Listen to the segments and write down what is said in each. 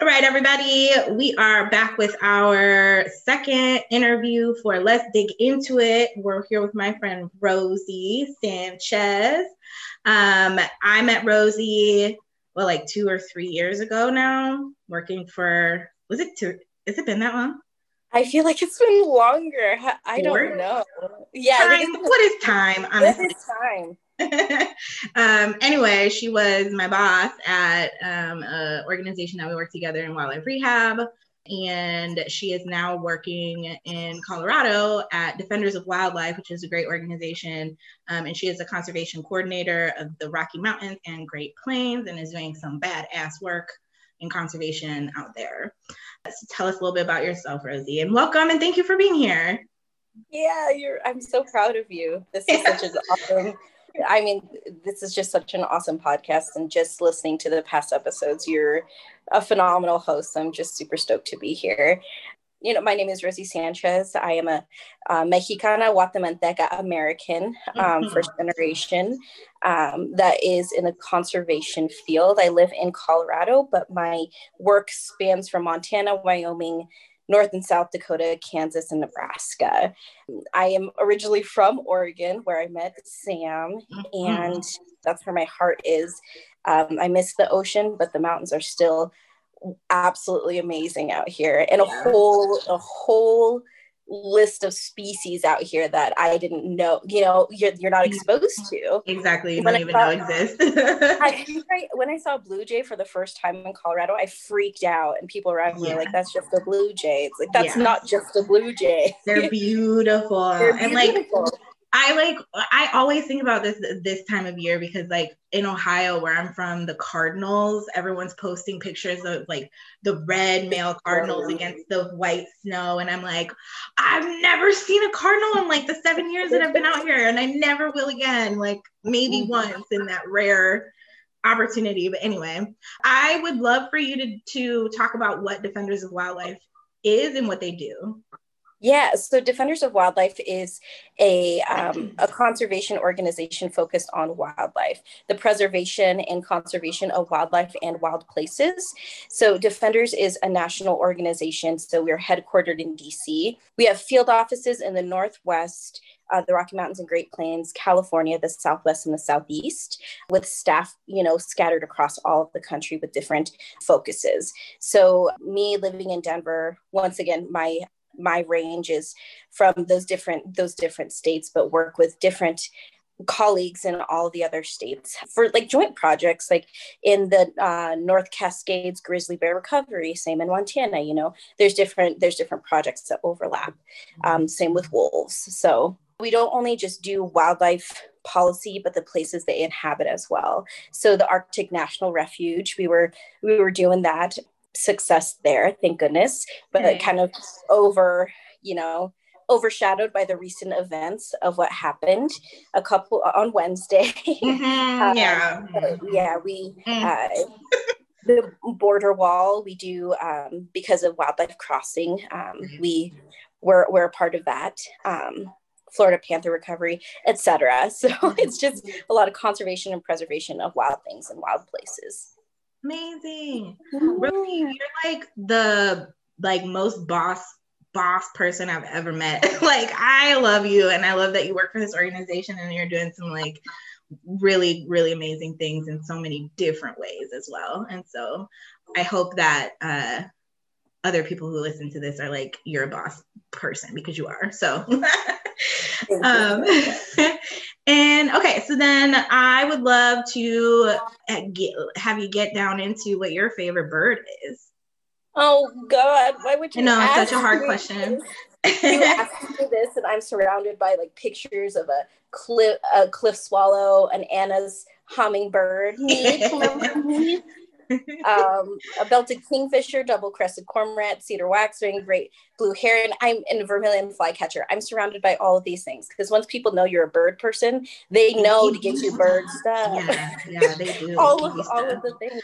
All right, everybody, we are back with our second interview for Let's Dig Into It. We're here with my friend Rosie Sanchez. Um, I met Rosie, well, like two or three years ago now, working for, was it two? Has it been that long? I feel like it's been longer. I don't know. Yeah. Time, what is time? Honestly? What is time? um, anyway, she was my boss at um, an organization that we work together in wildlife rehab. And she is now working in Colorado at Defenders of Wildlife, which is a great organization. Um, and she is a conservation coordinator of the Rocky Mountains and Great Plains and is doing some badass work in conservation out there. So tell us a little bit about yourself, Rosie, and welcome and thank you for being here. Yeah, you're. I'm so proud of you. This is such an awesome I mean, this is just such an awesome podcast. And just listening to the past episodes, you're a phenomenal host. I'm just super stoked to be here. You know, my name is Rosie Sanchez. I am a, a Mexicana Guatemalteca American, um, mm-hmm. first generation, um, that is in the conservation field. I live in Colorado, but my work spans from Montana, Wyoming, North and South Dakota, Kansas, and Nebraska. I am originally from Oregon, where I met Sam, mm-hmm. and that's where my heart is. Um, I miss the ocean, but the mountains are still absolutely amazing out here, and a whole a whole list of species out here that I didn't know, you know, you're, you're not mm-hmm. exposed to. Exactly. You when don't I even saw, know exist. I, when I saw blue jay for the first time in Colorado, I freaked out and people around me yeah. were like, that's just a blue jay. It's like, that's yeah. not just a blue jay. They're beautiful. They're beautiful. And like, I like I always think about this this time of year because like in Ohio where I'm from the Cardinals everyone's posting pictures of like the red male cardinals against the white snow and I'm like I've never seen a cardinal in like the 7 years that I've been out here and I never will again like maybe mm-hmm. once in that rare opportunity but anyway I would love for you to to talk about what Defenders of Wildlife is and what they do. Yeah, so Defenders of Wildlife is a, um, a conservation organization focused on wildlife, the preservation and conservation of wildlife and wild places. So, Defenders is a national organization, so we're headquartered in DC. We have field offices in the Northwest, uh, the Rocky Mountains and Great Plains, California, the Southwest and the Southeast, with staff, you know, scattered across all of the country with different focuses. So, me living in Denver, once again, my my range is from those different those different states but work with different colleagues in all the other states for like joint projects like in the uh, north cascades grizzly bear recovery same in montana you know? There's different there's different projects that overlap. Um, same with wolves. So we don't only just do wildlife policy but the places they inhabit as well. So the arctic national refuge we were we were doing that success there, thank goodness, but kind of over, you know, overshadowed by the recent events of what happened a couple on Wednesday. Mm-hmm, um, yeah. yeah, we mm. uh, the border wall we do um, because of wildlife crossing. Um, mm-hmm. we we're we're a part of that. Um, Florida panther recovery, etc. So it's just a lot of conservation and preservation of wild things and wild places. Amazing. Really, you're like the like most boss boss person I've ever met. like I love you and I love that you work for this organization and you're doing some like really really amazing things in so many different ways as well. And so I hope that uh other people who listen to this are like you're a boss person because you are. So um And okay, so then I would love to uh, get, have you get down into what your favorite bird is. Oh God, why would you? know it's such a hard question. you asked me this, and I'm surrounded by like pictures of a cliff, a cliff swallow, an Anna's hummingbird, um, a belted kingfisher, double crested cormorant, cedar waxwing, great blue heron. I'm in a vermilion flycatcher. I'm surrounded by all of these things because once people know you're a bird person, they know to get you bird stuff. Yeah, yeah, they do. all of all of the things.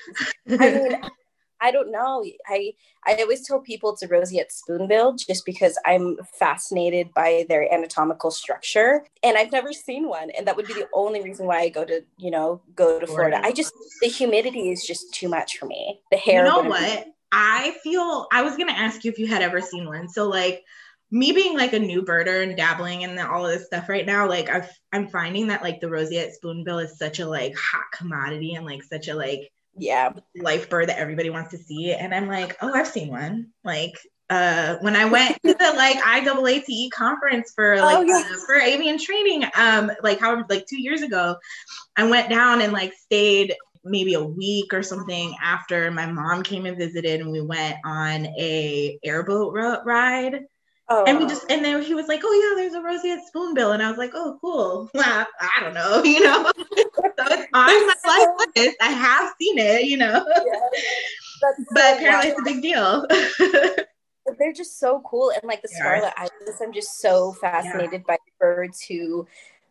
I mean, I don't know. I I always tell people it's a roseate spoonbill just because I'm fascinated by their anatomical structure, and I've never seen one, and that would be the only reason why I go to you know go to Florida. I just the humidity is just too much for me. The hair. You know what? I feel I was gonna ask you if you had ever seen one. So like me being like a new birder and dabbling in all of this stuff right now, like I've, I'm finding that like the roseate spoonbill is such a like hot commodity and like such a like yeah life bird that everybody wants to see. And I'm like, oh, I've seen one. Like uh when I went to the like IAATE conference for like oh, yes. uh, for avian training, um like how like two years ago, I went down and like stayed maybe a week or something after my mom came and visited and we went on a airboat ride Oh. And we oh. just and then he was like, "Oh yeah, there's a roseate spoonbill," and I was like, "Oh cool." Well, I don't know, you know. so it's on my life list. I have seen it, you know. Yeah. So but apparently, wild. it's a big deal. They're just so cool, and like the scarlet ibis, I'm just so fascinated yeah. by birds who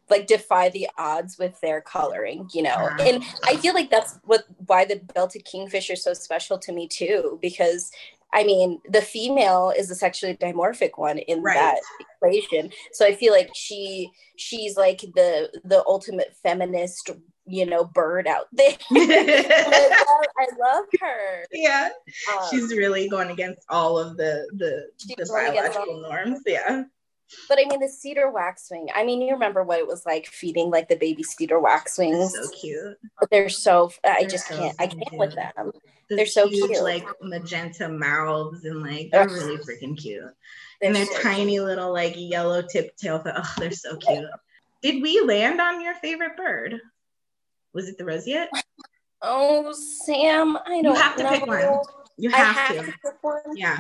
like defy the odds with their coloring, you know. Yeah. And I feel like that's what why the belted kingfisher is so special to me too, because I mean, the female is the sexually dimorphic one in right. that equation. So I feel like she she's like the the ultimate feminist, you know, bird out there. I, love, I, love, her. Yeah, um, she's really going against all of the the, the biological norms. Yeah. But I mean, the cedar waxwing. I mean, you remember what it was like feeding like the baby cedar waxwings. So cute. But they're so. I they're just so can't. I can't with them. they're so huge, cute. Like magenta mouths and like they're really freaking cute. And they're so tiny cute. little like yellow tip tail. Oh, they're so cute. Did we land on your favorite bird? Was it the roseate? Oh, Sam, I don't. You have to know. pick one. You have, have to. to yeah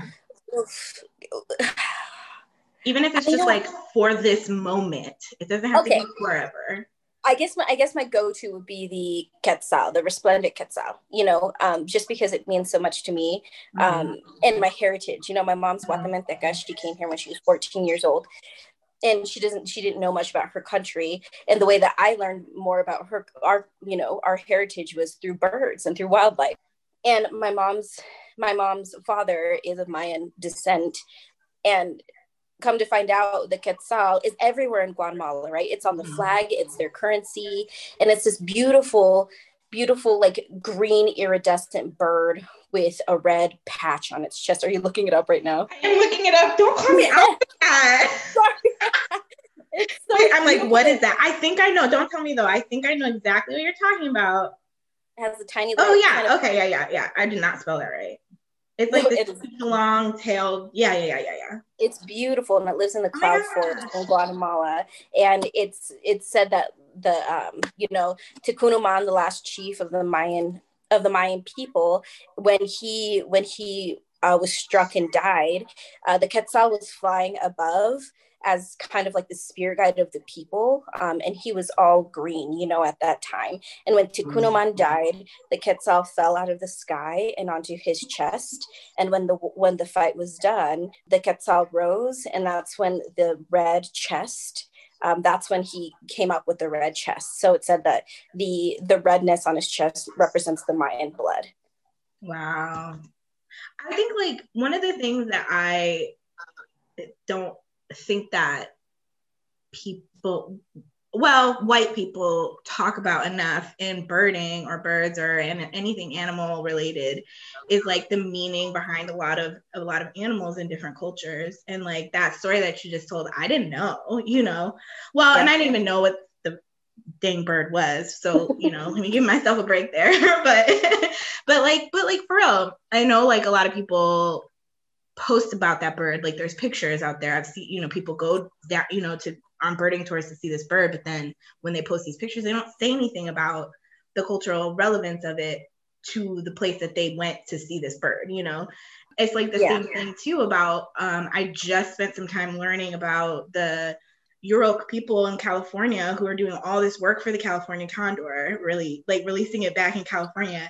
even if it's just like for this moment it doesn't have okay. to be forever I guess my I guess my go-to would be the quetzal, the resplendent quetzal. You know, um, just because it means so much to me, um, mm-hmm. and my heritage. You know, my mom's Guatemalteca. She came here when she was 14 years old, and she doesn't she didn't know much about her country. And the way that I learned more about her, our you know, our heritage was through birds and through wildlife. And my mom's my mom's father is of Mayan descent, and come to find out the quetzal is everywhere in guatemala right? It's on the mm-hmm. flag it's their currency and it's this beautiful beautiful like green iridescent bird with a red patch on its chest. Are you looking it up right now? I'm looking it up. Don't call me out so Wait, i'm like what is that? I think i know. Don't tell me though. I think i know exactly what you're talking about. It has a tiny little oh yeah. kind of- okay yeah yeah yeah. I did not spell that right it's like this long tailed. Yeah, yeah, yeah, yeah, yeah. It's beautiful, and it lives in the oh cloud oh forest in Guatemala. And it's it's said that the um you know Tecun Uman, the last chief of the Mayan of the Mayan people, when he when he uh, was struck and died, uh, the Quetzal was flying above as kind of like the spirit guide of the people. Um, and he was all green, you know, at that time. And when Tecun Uman mm-hmm. died, the Quetzal fell out of the sky and onto his chest. And when the when the fight was done, the Quetzal rose, and that's when the red chest. Um, that's when he came up with the red chest. So it said that the the redness on his chest represents the Mayan blood. Wow. I think like one of the things that I don't think that people well white people talk about enough in birding or birds or in anything animal related is like the meaning behind a lot of a lot of animals in different cultures. And like that story that you just told i didn't know you know? Well and i didn't even know what the dang bird was. So you know let me give myself a break there. But but like but like for real i know like a lot of people post about that bird. Like there's pictures out there. I've seen, you know, people go that, you know, to on birding tours to see this bird, but then when they post these pictures, they don't say anything about the cultural relevance of it to the place that they went to see this bird, you know. It's like the yeah. same thing too about um, I just spent some time learning about the Yurok people in California who are doing all this work for the California condor, really like releasing it back in California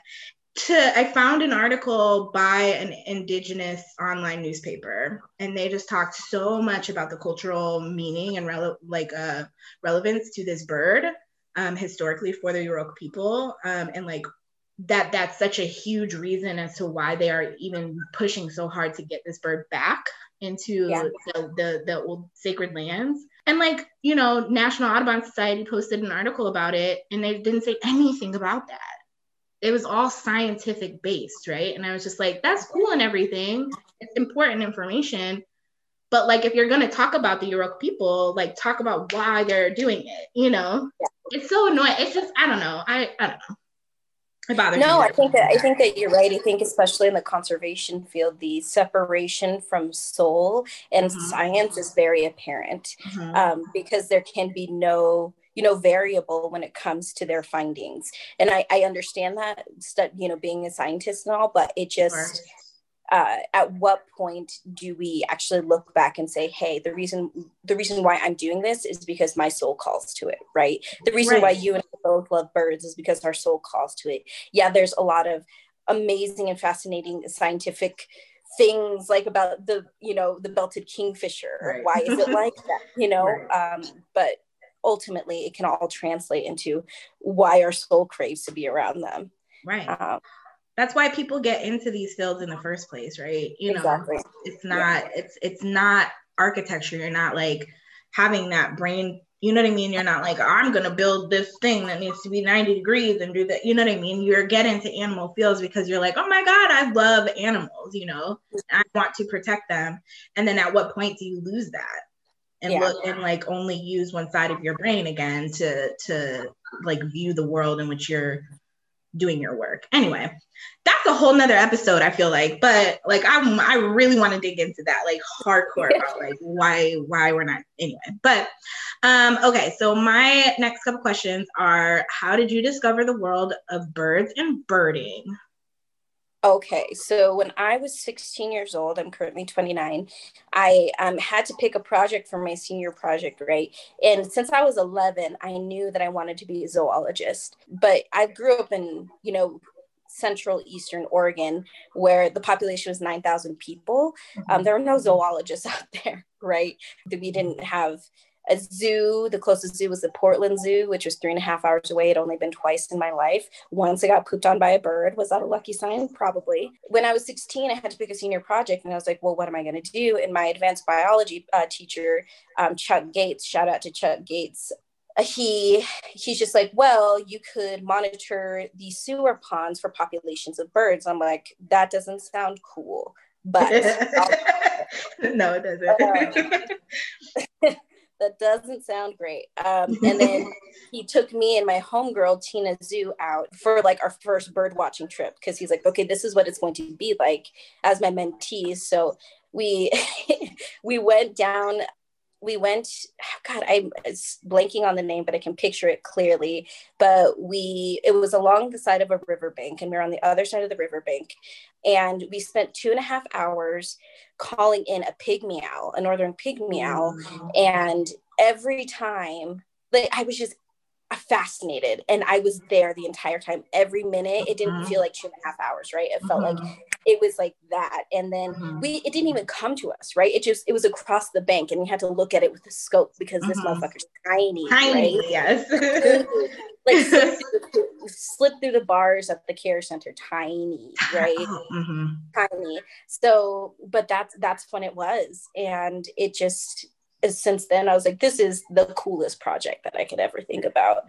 to I found an article by an indigenous online newspaper and they just talked so much about the cultural meaning and rele- like uh, relevance to this bird um, historically for the Yurok people um, and like that that's such a huge reason as to why they are even pushing so hard to get this bird back into yeah. the, the, the old sacred lands and like you know national audubon society posted an article about it and they didn't say anything about that it was all scientific based, right? And I was just like, that's cool and everything. It's important information. But like if you're gonna talk about the Yurok people, like talk about why they're doing it, you know? Yeah. It's so annoying. It's just I don't know. I I don't know. It bothers no, me. I think that I think that you're right. I think especially in the conservation field, the separation from soul and mm-hmm. science is very apparent mm-hmm. um, because there can be no you know variable when it comes to their findings and i, I understand that you know being a scientist and all but it just uh, at what point do we actually look back and say hey the reason the reason why i'm doing this is because my soul calls to it right the reason right. why you and I both love birds is because our soul calls to it yeah there's a lot of amazing and fascinating scientific things like about the you know the belted kingfisher right. why is it like that you know right. um but ultimately it can all translate into why our soul craves to be around them right um, that's why people get into these fields in the first place right you know exactly. it's not yeah. it's it's not architecture you're not like having that brain you know what I mean? You're not like, oh, I'm gonna build this thing that needs to be 90 degrees and do that. You know what I mean? You're getting to animal fields because you're like, oh my God, I love animals, you know, I want to protect them. And then at what point do you lose that? And yeah. look and like only use one side of your brain again to to like view the world in which you're doing your work anyway that's a whole nother episode i feel like but like i'm i really want to dig into that like hardcore about like why why we're not anyway but um okay so my next couple questions are how did you discover the world of birds and birding Okay, so when I was 16 years old, I'm currently 29, I um, had to pick a project for my senior project, right? And since I was 11, I knew that I wanted to be a zoologist. But I grew up in, you know, central eastern Oregon, where the population was 9,000 people. Um, mm-hmm. there were no zoologists out there, right? We didn't have a zoo. The closest zoo was the Portland Zoo, which was three and a half hours away. It only been twice in my life. Once I got pooped on by a bird. Was that a lucky sign? Probably. When I was 16, I had to pick a senior project, and I was like, well, what am I going to do? And my advanced biology uh, teacher, um, Chuck Gates, shout out to Chuck Gates, uh, he he's just like well you could monitor the sewer ponds for populations of birds i'm like that doesn't sound cool but no it doesn't uh, that doesn't sound great. Um, and then he took me and my homegirl Tina Zoo out for like our first bird watching trip because he's like, okay, this is what it's going to be like as my mentees. So we we went down we went god i'm blanking on the name but i can picture it clearly but we it was along the side of a riverbank and we were on the other side of the riverbank and we spent two and a half hours calling in a pygmy owl a northern pygmy owl mm-hmm. and every time like i was just fascinated and i was there the entire time every minute it didn't mm-hmm. feel like two and a half hours right it felt mm-hmm. like it was like that and then mm-hmm. we it didn't even come to us right it just it was across the bank and we had to look at it with a scope because this mm-hmm. motherfucker's tiny tiny right? yes like slip through, slip through, the, bars at the care center tiny right mm-hmm. tiny so but that's that's when it was and it just since then i was like this is the coolest project that i could ever think about.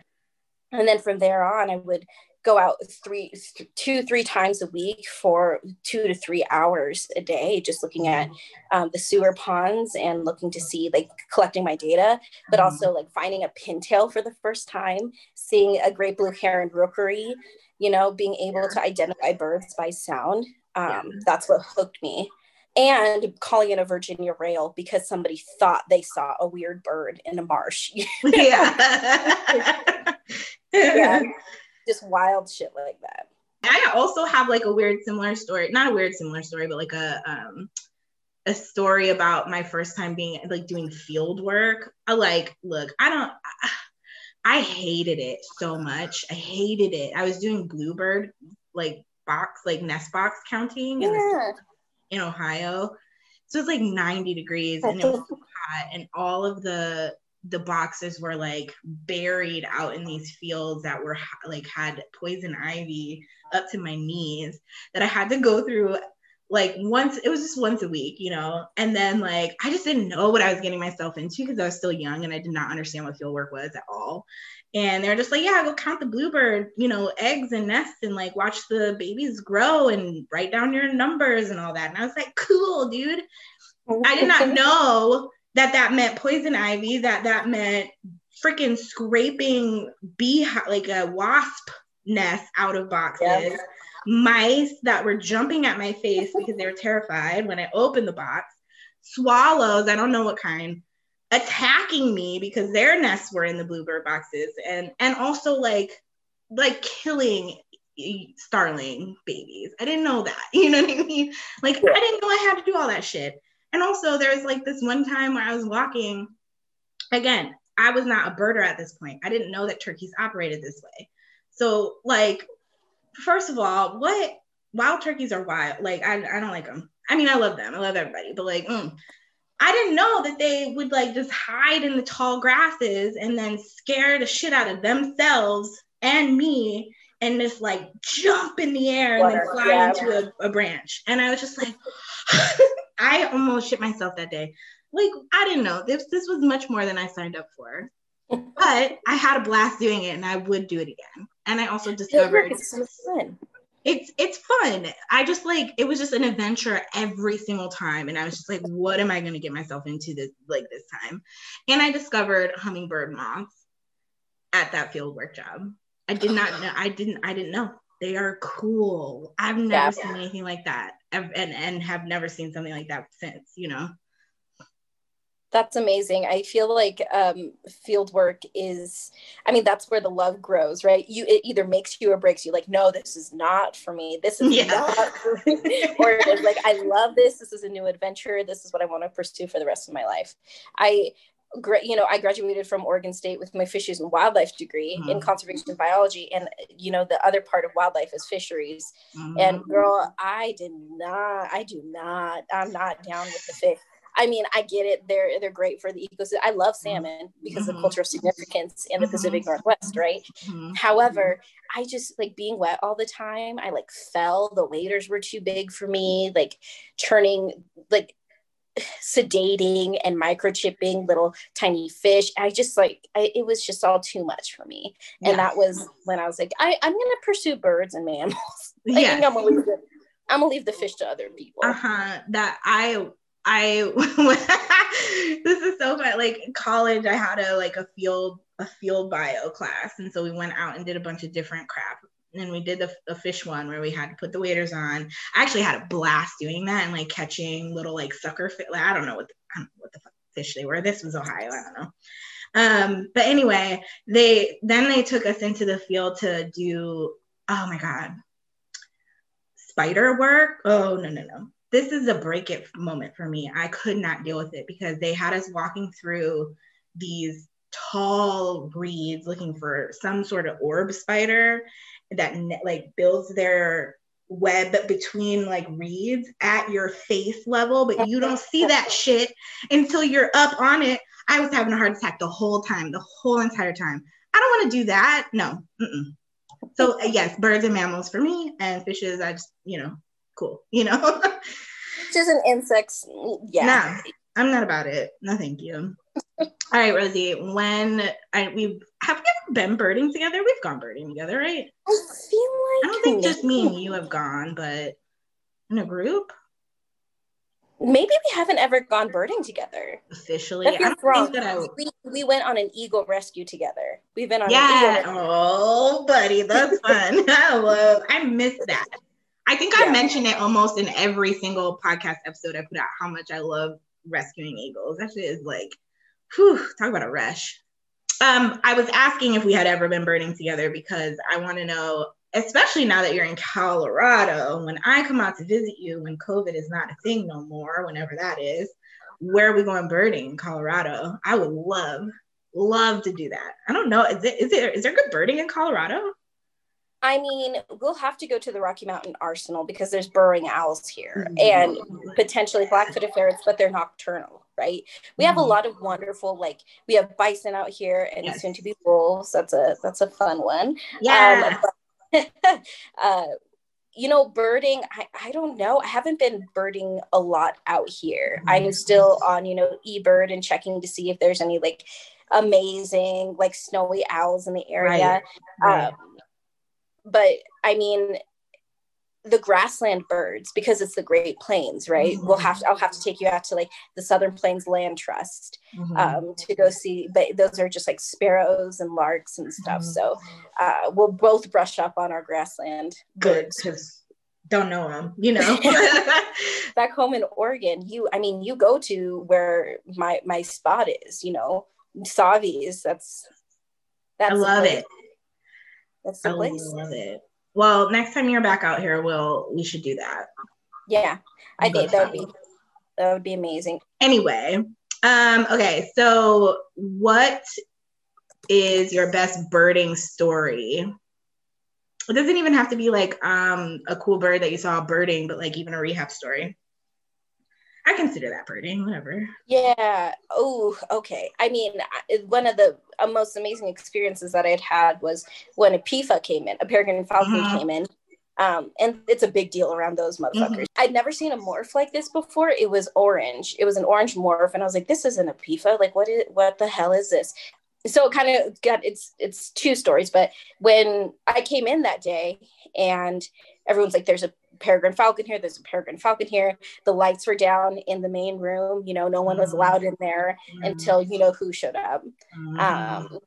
And then from there on i would go out three two three times a week for two to three hours a day just looking at um, the sewer ponds and looking to see like collecting my data but mm-hmm. also like finding a pintail for the first time seeing a great blue heron rookery you know being able to identify birds by sound. Um, that's what hooked me and calling it a Virginia rail because somebody thought they saw a weird bird in a marsh. yeah. yeah. Just wild shit like that. I also have like a weird similar story, not a weird similar story, but like a um a story about my first time being like doing field work. I like, look, I don't I, I hated it so much. I hated it. I was doing bluebird like box, like nest box counting. Yeah. And in Ohio. So it's like 90 degrees and it was hot, and all of the the boxes were like buried out in these fields that were like had poison ivy up to my knees that I had to go through like once it was just once a week, you know. And then like I just didn't know what I was getting myself into because I was still young and I did not understand what field work was at all. And they're just like, yeah, go count the bluebird, you know, eggs and nests and like watch the babies grow and write down your numbers and all that. And I was like, cool, dude. I did not know that that meant poison ivy, that that meant freaking scraping bee like a wasp nest out of boxes. Mice that were jumping at my face because they were terrified when I opened the box, swallows, I don't know what kind, attacking me because their nests were in the bluebird boxes and and also like like killing starling babies. I didn't know that. You know what I mean? Like yeah. I didn't know I had to do all that shit. And also there was like this one time where I was walking again, I was not a birder at this point. I didn't know that turkeys operated this way. So like first of all, what wild turkeys are wild. Like I, I don't like them. I mean, I love them. I love everybody, but like, mm, I didn't know that they would like just hide in the tall grasses and then scare the shit out of themselves and me and just like jump in the air and then fly yeah, into a, a branch. And I was just like, I almost shit myself that day. Like, I didn't know this. This was much more than I signed up for. but I had a blast doing it and I would do it again. And I also discovered it's so fun. It's it's fun. I just like it was just an adventure every single time. And I was just like, what am I gonna get myself into this like this time? And I discovered hummingbird moths at that field work job. I did not know I didn't I didn't know. They are cool. I've never yeah. seen anything like that. and and have never seen something like that since, you know. That's amazing. I feel like um, field work is, I mean, that's where the love grows, right? You it either makes you or breaks you. Like, no, this is not for me. This is yeah. not for me. or it's like, I love this. This is a new adventure. This is what I want to pursue for the rest of my life. I, you know, I graduated from Oregon State with my fisheries and wildlife degree mm-hmm. in conservation biology, and you know, the other part of wildlife is fisheries. Mm-hmm. And girl, I did not, I do not, I'm not down with the fish I mean, I get it. They're they're great for the ecosystem. I love salmon because mm-hmm. of cultural significance in the Pacific mm-hmm. Northwest, right? Mm-hmm. However, I just like being wet all the time. I like fell. The waders were too big for me. Like turning like sedating and microchipping little tiny fish. I just like I, it was just all too much for me. And yes. that was when I was like, I, I'm gonna pursue birds and mammals. I yes. think I'm gonna leave the I'm gonna leave the fish to other people. Uh-huh. That I I this is so fun. Like college, I had a like a field a field bio class, and so we went out and did a bunch of different crap. And we did the, the fish one where we had to put the waders on. I actually had a blast doing that and like catching little like sucker fish. Like, I don't know what the, I don't know what the fish they were. This was Ohio. I don't know. Um, but anyway, they then they took us into the field to do. Oh my god, spider work. Oh no no no this is a break it moment for me. I could not deal with it because they had us walking through these tall reeds looking for some sort of orb spider that like builds their web between like reeds at your face level, but you don't see that shit until you're up on it. I was having a heart attack the whole time, the whole entire time. I don't want to do that. No. Mm-mm. So uh, yes, birds and mammals for me, and fishes. I just you know cool, you know. Fishes an insects, yeah. No, I'm not about it. No, thank you. All right, Rosie. When I we have we ever been birding together? We've gone birding together, right? I feel like I don't think just me and you have gone, but in a group. Maybe we haven't ever gone birding together. Officially, I don't wrong. think that I. We, we went on an eagle rescue together. We've been on. Yeah. oh, buddy, that's fun. I love. I miss that. I think I mentioned it almost in every single podcast episode I put out how much I love rescuing eagles. That shit is like, whew, talk about a rush. Um, I was asking if we had ever been birding together because I want to know, especially now that you're in Colorado, when I come out to visit you, when COVID is not a thing no more, whenever that is, where are we going birding in Colorado? I would love, love to do that. I don't know. Is it is it is there good birding in Colorado? I mean, we'll have to go to the Rocky Mountain Arsenal because there's burrowing owls here mm-hmm. and potentially black-footed ferrets, but they're nocturnal, right? We have a mm-hmm. lot of wonderful, like we have bison out here and yes. soon to be wolves. That's a that's a fun one. Yeah. Um, but, uh, you know, birding, I, I don't know. I haven't been birding a lot out here. I'm still on, you know, eBird and checking to see if there's any like amazing, like snowy owls in the area. Right. Right. But I mean, the grassland birds because it's the Great Plains, right? Mm-hmm. We'll have to, I'll have to take you out to like the Southern Plains Land Trust mm-hmm. um, to go see. But those are just like sparrows and larks and stuff. Mm-hmm. So uh, we'll both brush up on our grassland birds. because don't know them, you know. Back home in Oregon, you I mean, you go to where my my spot is, you know, Sauvie's. That's that's I love it. That's the I place. love it. Well, next time you're back out here, we'll we should do that. Yeah, I think that would be that would be amazing. Anyway, um, okay, so what is your best birding story? It doesn't even have to be like um a cool bird that you saw birding, but like even a rehab story. I consider that birding, whatever. Yeah. Oh, okay. I mean, one of the uh, most amazing experiences that I'd had was when a PEFA came in, a peregrine falcon mm-hmm. came in. Um, and it's a big deal around those motherfuckers. Mm-hmm. I'd never seen a morph like this before. It was orange. It was an orange morph, and I was like, "This isn't a PEFA. Like, what is? What the hell is this?" So it kind of got it's it's two stories. But when I came in that day, and everyone's like, "There's a peregrine falcon here there's a peregrine falcon here the lights were down in the main room you know no one was allowed in there until you know who showed up mm-hmm. um,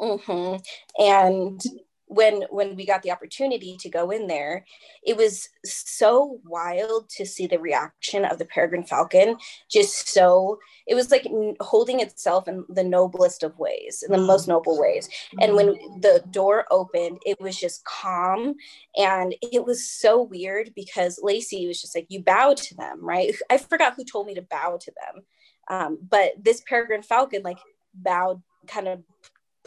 mm-hmm. and when when we got the opportunity to go in there it was so wild to see the reaction of the peregrine falcon. Just so it was like holding itself in the noblest of ways in the most mm. noble ways. And when mm. the door opened it was just calm. And it was so weird because lacey was just like you bow to them right? I forgot who told me to bow to them. Um, but this peregrine falcon like bowed kind of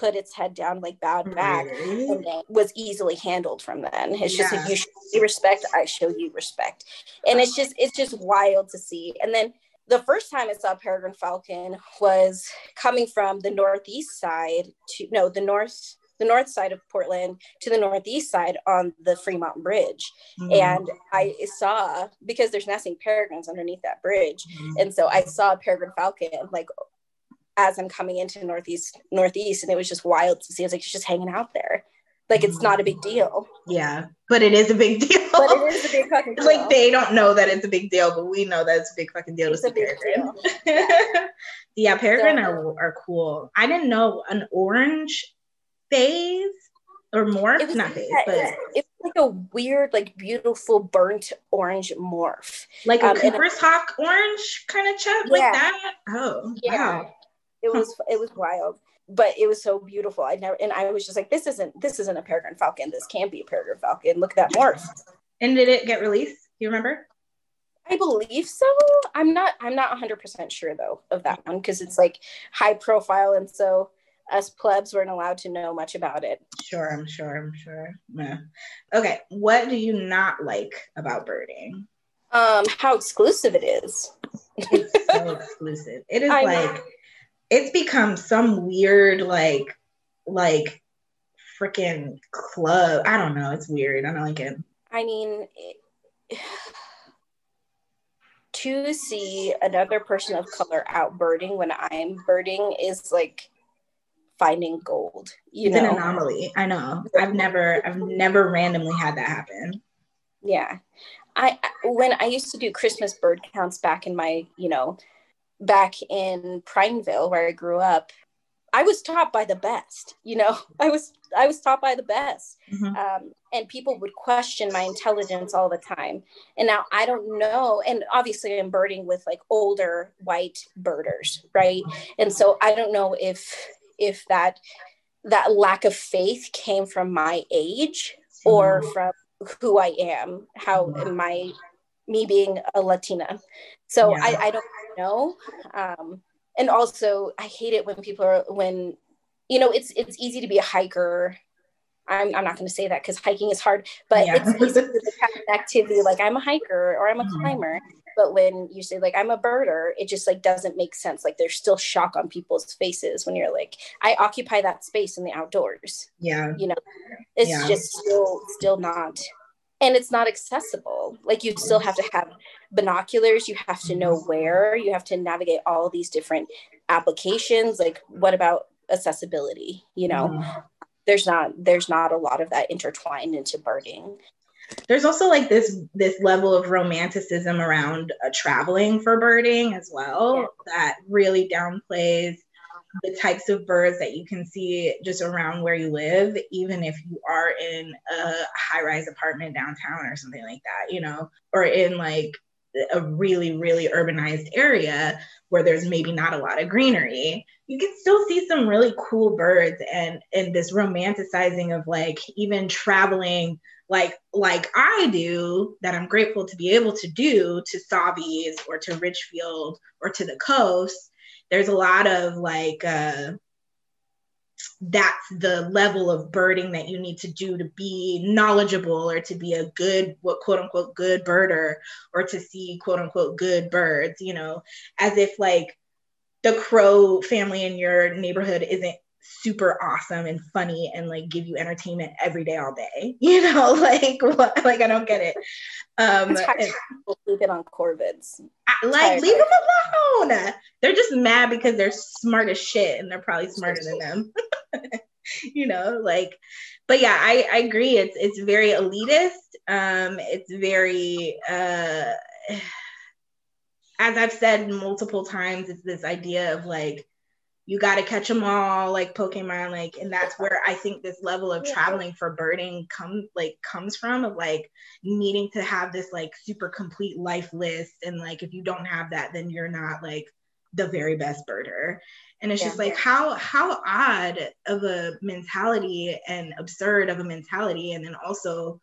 put its head down, like bowed back, and was easily handled from then. It's yeah. just like you show me respect, I show you respect, and it's just it's just wild to see. And then the first time I saw Peregrine Falcon was coming from the northeast side to no the north the north side of Portland to the northeast side on the Fremont Bridge. Mm-hmm. And I saw because there's nesting peregrines underneath that bridge. Mm-hmm. And so I saw a peregrine falcon like as I'm coming into Northeast Northeast, and it was just wild to see. I was like, it's just hanging out there. Like it's not a big deal. Yeah, but it is a big deal. But it is a big fucking deal. like they don't know that it's a big deal, but we know that it's a big fucking deal it's to see peregrine. yeah, peregrine so, are are cool. I didn't know an orange phase or morph, not phase, but it's like a weird, like beautiful burnt orange morph, like a um, Cooper's Hawk orange kind of chub, yeah. like that. Oh, yeah. Wow. It was it was wild, but it was so beautiful. I never and I was just like, this isn't this isn't a peregrine falcon. This can't be a peregrine falcon. Look at that morph. And did it get released? Do you remember? I believe so. I'm not I'm not 100% sure though of that one because it's like high profile and so us plebs weren't allowed to know much about it. Sure, I'm sure, I'm sure. Yeah. Okay, what do you not like about birding? Um, how exclusive it is. It's so exclusive. It is I like know it's become some weird like like freaking club. I don't know. It's weird. I don't like it. I mean, it, to see another person of color out birding when I'm birding is like finding gold. You it's know? an anomaly. I know. I've never, I've never randomly had that happen. Yeah, I when I used to do Christmas bird counts back in my, you know, back in Prineville where I grew up, I was taught by the best. You know, I was I was taught by the best, mm-hmm. um, and people would question my intelligence all the time. And now I don't know. And obviously, I'm birding with like older white birders, right? And so I don't know if if that that lack of faith came from my age or mm-hmm. from who I am, how mm-hmm. my me being a Latina. So yeah. I, I don't know. Um, and also, I hate it when people are when you know it's it's easy to be a hiker. I'm, I'm not going to say that because hiking is hard, but yeah. it's easy to have an activity like I'm a hiker or I'm a mm-hmm. climber. But when you say like I'm a birder, it just like doesn't make sense. Like there's still shock on people's faces when you're like, I occupy that space in the outdoors. Yeah. You know, it's yeah. just still still not and it's not accessible. Like you still have to have binoculars. You have to know where. You have to navigate all these different applications. Like what about accessibility you know? Mm-hmm. there's not there's not a lot of that intertwined into birding. There's also like this this level of romanticism around uh, traveling for birding as well yeah. that really downplays the types of birds that you can see just around where you live, even if you are in a high rise apartment downtown or something like that, you know, or in like a really, really urbanized area where there's maybe not a lot of greenery, you can still see some really cool birds and and this romanticizing of like even traveling like like I do that I'm grateful to be able to do to Sauvies or to Ridgefield or to the coast there's a lot of like uh, that's the level of birding that you need to do to be knowledgeable or to be a good what quote unquote good birder or to see quote unquote good birds you know as if like the crow family in your neighborhood isn't super awesome and funny and like give you entertainment every day all day you know like what like i don't get it. Um leave it on corvids. Like leave them alone. They're just mad because they're smart as shit and they're probably smarter than them. You know like but yeah i i agree. It's it's very elitist. Um it's very uh as i've said multiple times it's this idea of like you got to catch them all like pokemon like and that's where i think this level of traveling for birding come like comes from of like needing to have this like super complete life list and like if you don't have that then you're not like the very best birder and it's yeah. just like how how odd of a mentality and absurd of a mentality and then also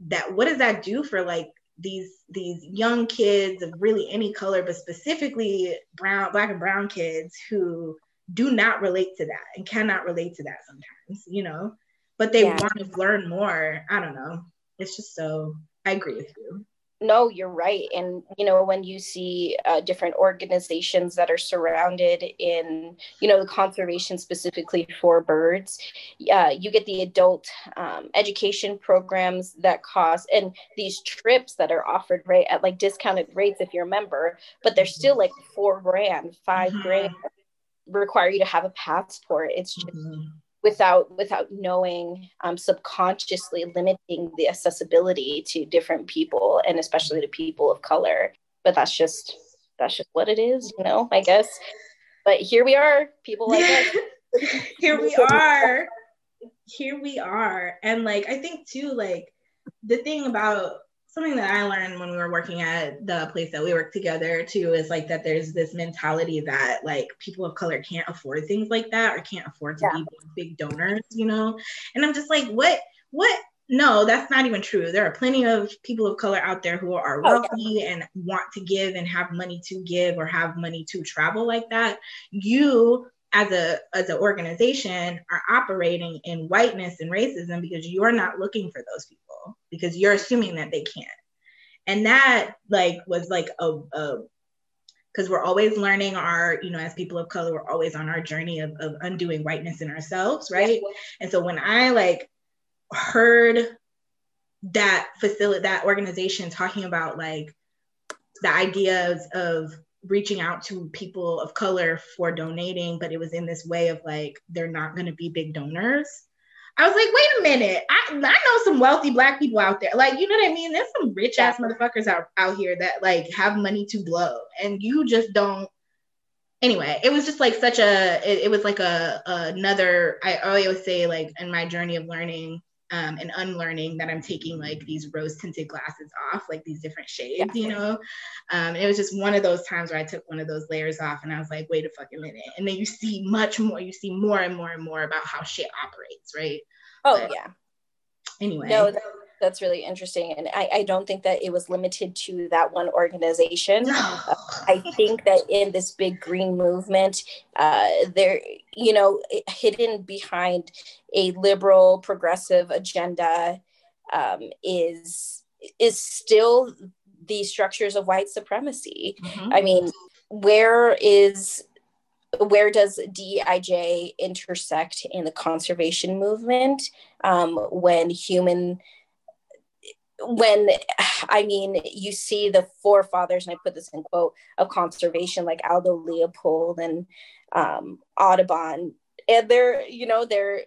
that what does that do for like these these young kids of really any color, but specifically brown, black and brown kids who do not relate to that and cannot relate to that sometimes, you know, but they yeah. want to learn more. I don't know. It's just so I agree with you no you're right. And you know when you see uh, different organizations that are surrounded in you know the conservation specifically for birds uh, you get the adult um, education programs that cost and these trips that are offered right at like discounted rates if you're a member but they're still like four grand 5 mm-hmm. grand require you to have a passport. It's just mm-hmm without without knowing um, subconsciously limiting the accessibility to different people and especially to people of color. But that's just that's just what it is you know i guess. But here we are people like us. Here we are. Here we are. And like i think too like the thing about something that I learned when we were working at the place that we work together too is like that there's this mentality that like people of color can't afford things like that or can't afford to yeah. be big donors, you know? And I'm just like, what, what? No, that's not even true. There are plenty of people of color out there who are wealthy oh, yeah. and want to give and have money to give or have money to travel like that. You as a as an organization are operating in whiteness and racism because you're not looking for those people because you're assuming that they can't and that like was like a, because we're always learning our you know as people of color we're always on our journey of, of undoing whiteness in ourselves right yeah. and so when i like heard that facility that organization talking about like the ideas of reaching out to people of color for donating, but it was in this way of like, they're not going to be big donors. I was like, wait a minute. I, I know some wealthy black people out there. Like, you know what I mean? There's some rich ass motherfuckers out, out here that like have money to blow and you just don't. Anyway, it was just like such a, it, it was like a, another, I always say like in my journey of learning, um, and unlearning that I'm taking like these rose tinted glasses off, like these different shades, yeah. you know. Um, it was just one of those times where I took one of those layers off, and I was like, wait a fucking minute. And then you see much more. You see more and more and more about how shit operates, right? Oh but yeah. Anyway. No, that, that's really interesting and I, I don't think that it was limited to that one organization. Uh, i think that in this big green movement uh, there you know hidden behind a liberal progressive agenda um, is is still the structures of white supremacy. Mm-hmm. i mean where is where does DEIJ intersect in the conservation movement um, when human when i mean you see the forefathers and i put this in quote of conservation like aldo leopold and um, audubon and they're you know they're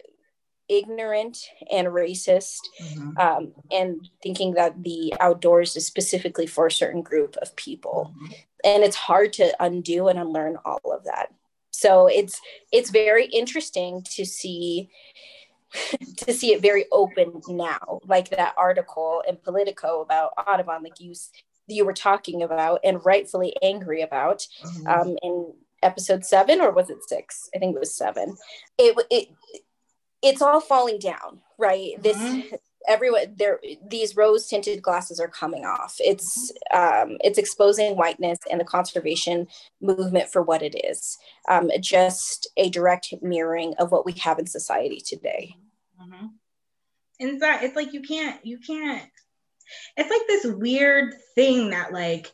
ignorant and racist mm-hmm. um, and thinking that the outdoors is specifically for a certain group of people mm-hmm. and it's hard to undo and unlearn all of that so it's it's very interesting to see to see it very open now like that article in politico about audubon like you you were talking about and rightfully angry about mm-hmm. um, in episode seven or was it six i think it was seven it, it it's all falling down, right? This mm-hmm. everyone there these rose tinted glasses are coming off. It's um, it's exposing whiteness and the conservation movement for what it is. Um, just a direct mirroring of what we have in society today. Mm-hmm. And that it's like you can't you can't. It's like this weird thing that like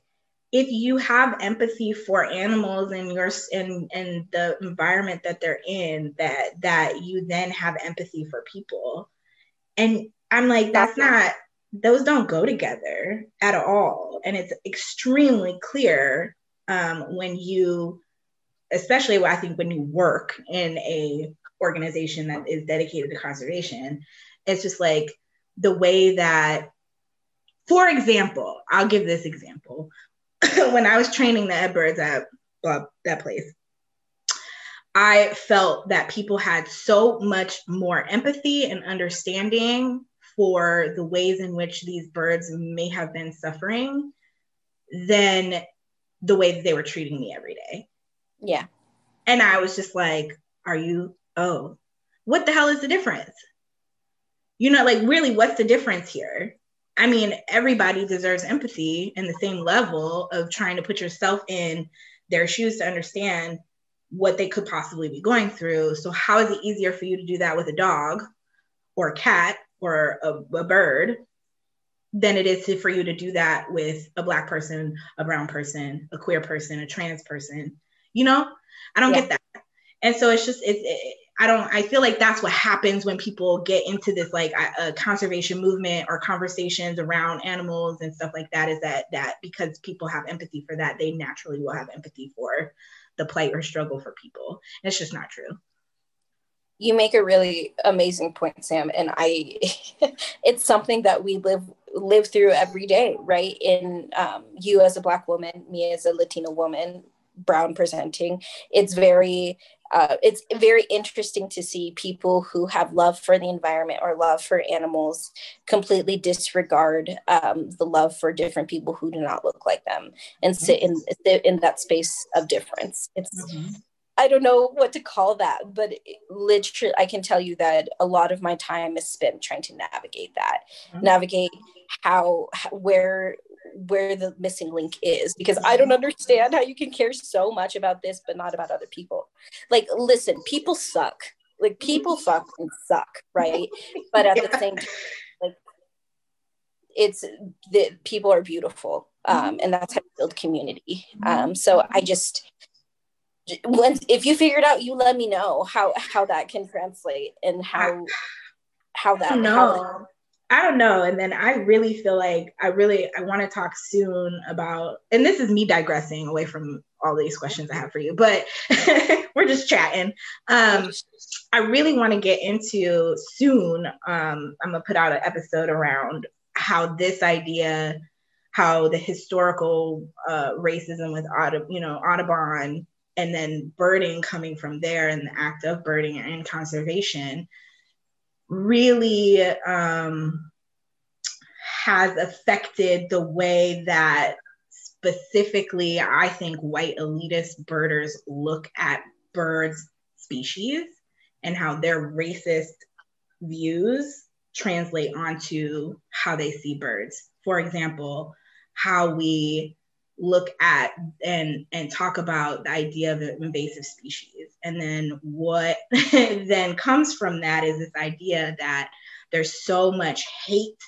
if you have empathy for animals and your and and the environment that they're in that that you then have empathy for people and i'm like that's not those don't go together at all and it's extremely clear um, when you especially i think when you work in a organization that is dedicated to conservation it's just like the way that for example i'll give this example when I was training the Edbirds at that place, I felt that people had so much more empathy and understanding for the ways in which these birds may have been suffering than the way that they were treating me every day. Yeah. And I was just like, are you, oh, what the hell is the difference? You know, like, really, what's the difference here? I mean, everybody deserves empathy and the same level of trying to put yourself in their shoes to understand what they could possibly be going through. So, how is it easier for you to do that with a dog or a cat or a, a bird than it is to, for you to do that with a Black person, a brown person, a queer person, a trans person? You know, I don't yeah. get that. And so it's just, it's, it, I don't, I feel like that's what happens when people get into this like a, conservation movement or conversations around animals and stuff like that is that, that because people have empathy for that, they naturally will have empathy for the plight or struggle for people. And it's just not true you make a really amazing point sam and i it's something that we live live through every day right in um, you as a black woman me as a latina woman brown presenting it's very uh, it's very interesting to see people who have love for the environment or love for animals completely disregard um, the love for different people who do not look like them and sit in in that space of difference. It's mm-hmm. I don't know what to call that, but literally, I can tell you that a lot of my time is spent trying to navigate that, mm-hmm. navigate how, where where the missing link is because I don't understand how you can care so much about this but not about other people. Like, listen, people suck. Like, people fucking suck, right? But at the same time, like, it's the people are beautiful, um, and that's how you build community. Um, so I just when if you figure it out, you let me know how how that can translate and how how that no. How I don't know. And then I really feel like I really I want to talk soon about and this is me digressing away from all these questions I have for you, but we're just chatting. Um I really want to get into soon. Um I'm gonna put out an episode around how this idea, how the historical uh racism with you know, Audubon and then birding coming from there and the act of birding and conservation really um, has affected the way that specifically I think white elitist birders look at birds species and how their racist views translate onto how they see birds. For example, how we look at and and talk about the idea of invasive species and then what then comes from that is this idea that there's so much hate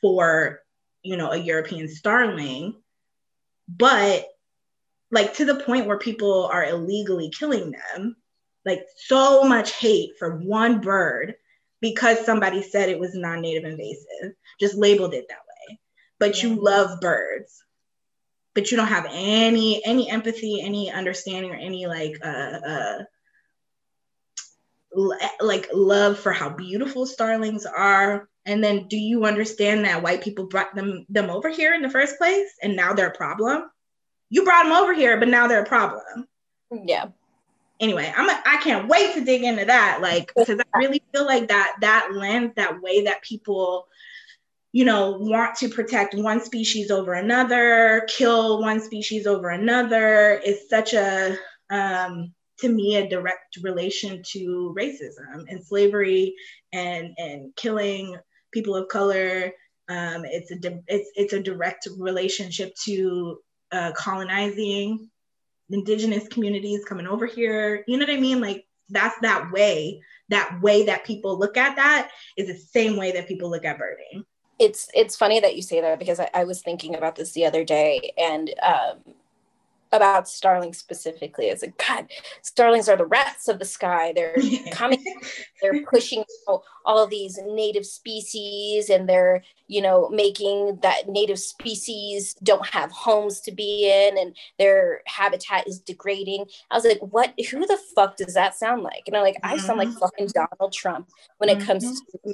for you know a european starling but like to the point where people are illegally killing them like so much hate for one bird because somebody said it was non-native invasive just labeled it that way. But you love birds but you don't have any any empathy any understanding or any like uh uh like love for how beautiful starlings are. And then do you understand that white people brought them them over here in the first place and now they're a problem? You brought them over here but now they're a problem. Yeah. Anyway i'm a, i can't wait to dig into that like because i really feel like that that lens that way that people you know want to protect one species over another kill one species over another is such a um to me a direct relation to racism and slavery and and killing people of color. Um, it's a di- it's it's a direct relationship to uh, colonizing indigenous communities coming over here. You know what I mean? Like that's that way. That way that people look at that is the same way that people look at birding. It's it's funny that you say that because I, I was thinking about this the other day, and um, about starlings specifically. Is like god starlings are the rats of the sky. They're coming they're pushing all of these native species and they're you know making that native species don't have homes to be in and their habitat is degrading. I was like what? Who the fuck does that sound like? And i'm like i sound like mm-hmm. fucking donald trump when it comes mm-hmm.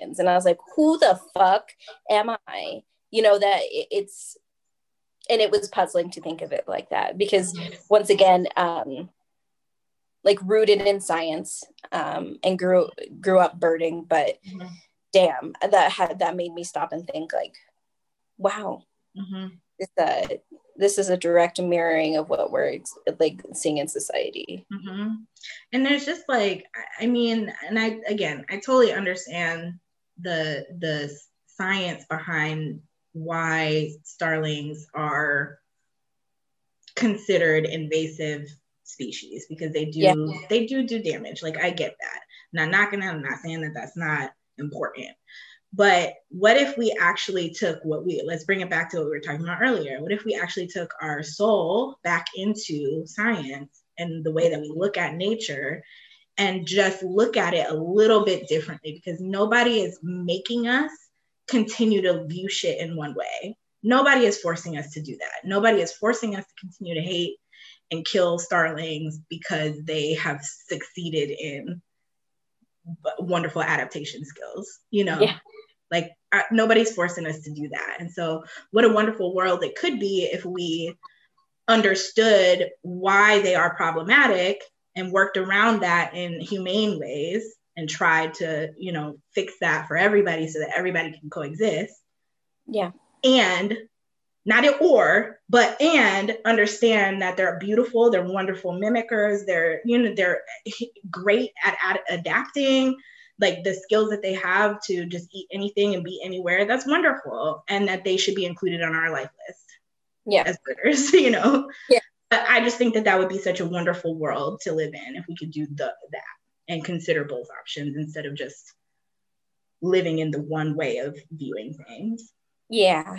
To and i was like who the fuck am i you know that it's and it was puzzling to think of it like that because once again um, like rooted in science um, and grew grew up birding but mm-hmm. damn that had that made me stop and think like wow mm-hmm. this, uh, this is a direct mirroring of what we're like seeing in society mm-hmm. and there's just like i mean and i again i totally understand the the science behind why starlings are considered invasive species because they do yeah. they do do damage. Like i get that. I'm not knocking out i'm not saying that that's not important. But what if we actually took what we let's bring it back to what we were talking about earlier. What if we actually took our soul back into science and the way that we look at nature and just look at it a little bit differently because nobody is making us continue to view shit in one way. Nobody is forcing us to do that. Nobody is forcing us to continue to hate and kill starlings because they have succeeded in wonderful adaptation skills, you know? Yeah. Like uh, nobody's forcing us to do that. And so what a wonderful world it could be if we understood why they are problematic and worked around that in humane ways and tried to, you know, fix that for everybody so that everybody can coexist. Yeah. And not it or, but and understand that they're beautiful, they're wonderful mimickers, they're, you know, they're great at, at adapting, like the skills that they have to just eat anything and be anywhere. That's wonderful. And that they should be included on our life list. Yeah. As birders, you know? Yeah. But I just think that that would be such a wonderful world to live in if we could do the that and consider both options instead of just living in the one way of viewing things. Yeah.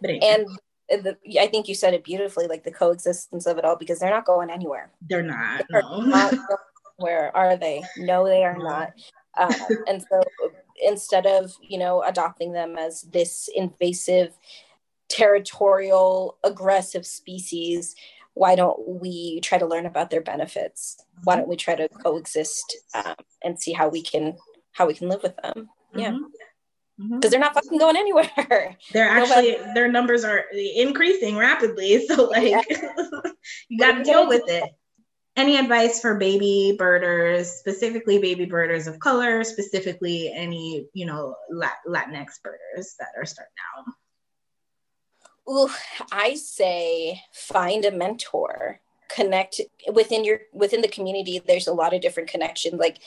But anyway. and the, I think you said it beautifully, like the coexistence of it all, because they're not going anywhere. They're not. They're no. not where are they? No, they are not. Um, and so instead of you know adopting them as this invasive, territorial, aggressive species, why don't we try to learn about their benefits why don't we try to coexist um, and see how we can how we can live with them yeah because mm-hmm. mm-hmm. they're not fucking going anywhere they're actually Nobody. their numbers are increasing rapidly so like yeah. you got to deal with it any advice for baby birders specifically baby birders of color specifically any you know latinx birders that are starting out Ooh, I say find a mentor connect within your within the community there's a lot of different connections like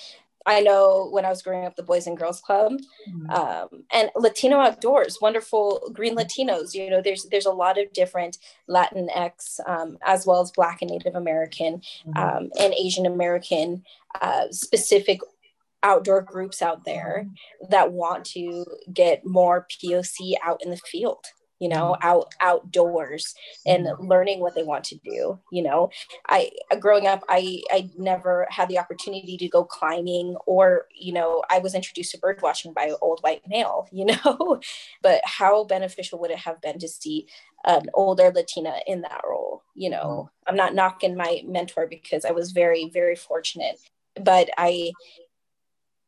i know when i was growing up the boys and girls club mm-hmm. um, and latino outdoors wonderful green latinos you know there's there's a lot of different latinx um, as well as black and native american mm-hmm. um, and asian american uh, specific outdoor groups out there mm-hmm. that want to get more poc out in the field you know mm-hmm. out outdoors and mm-hmm. learning what they want to do you know. I uh, growing up i i never had the opportunity to go climbing or you know i was introduced to bird watching by an old white male you know. But how beneficial would it have been to see an older latina in that role you mm-hmm. know? I'm not knocking my mentor because i was very very fortunate but i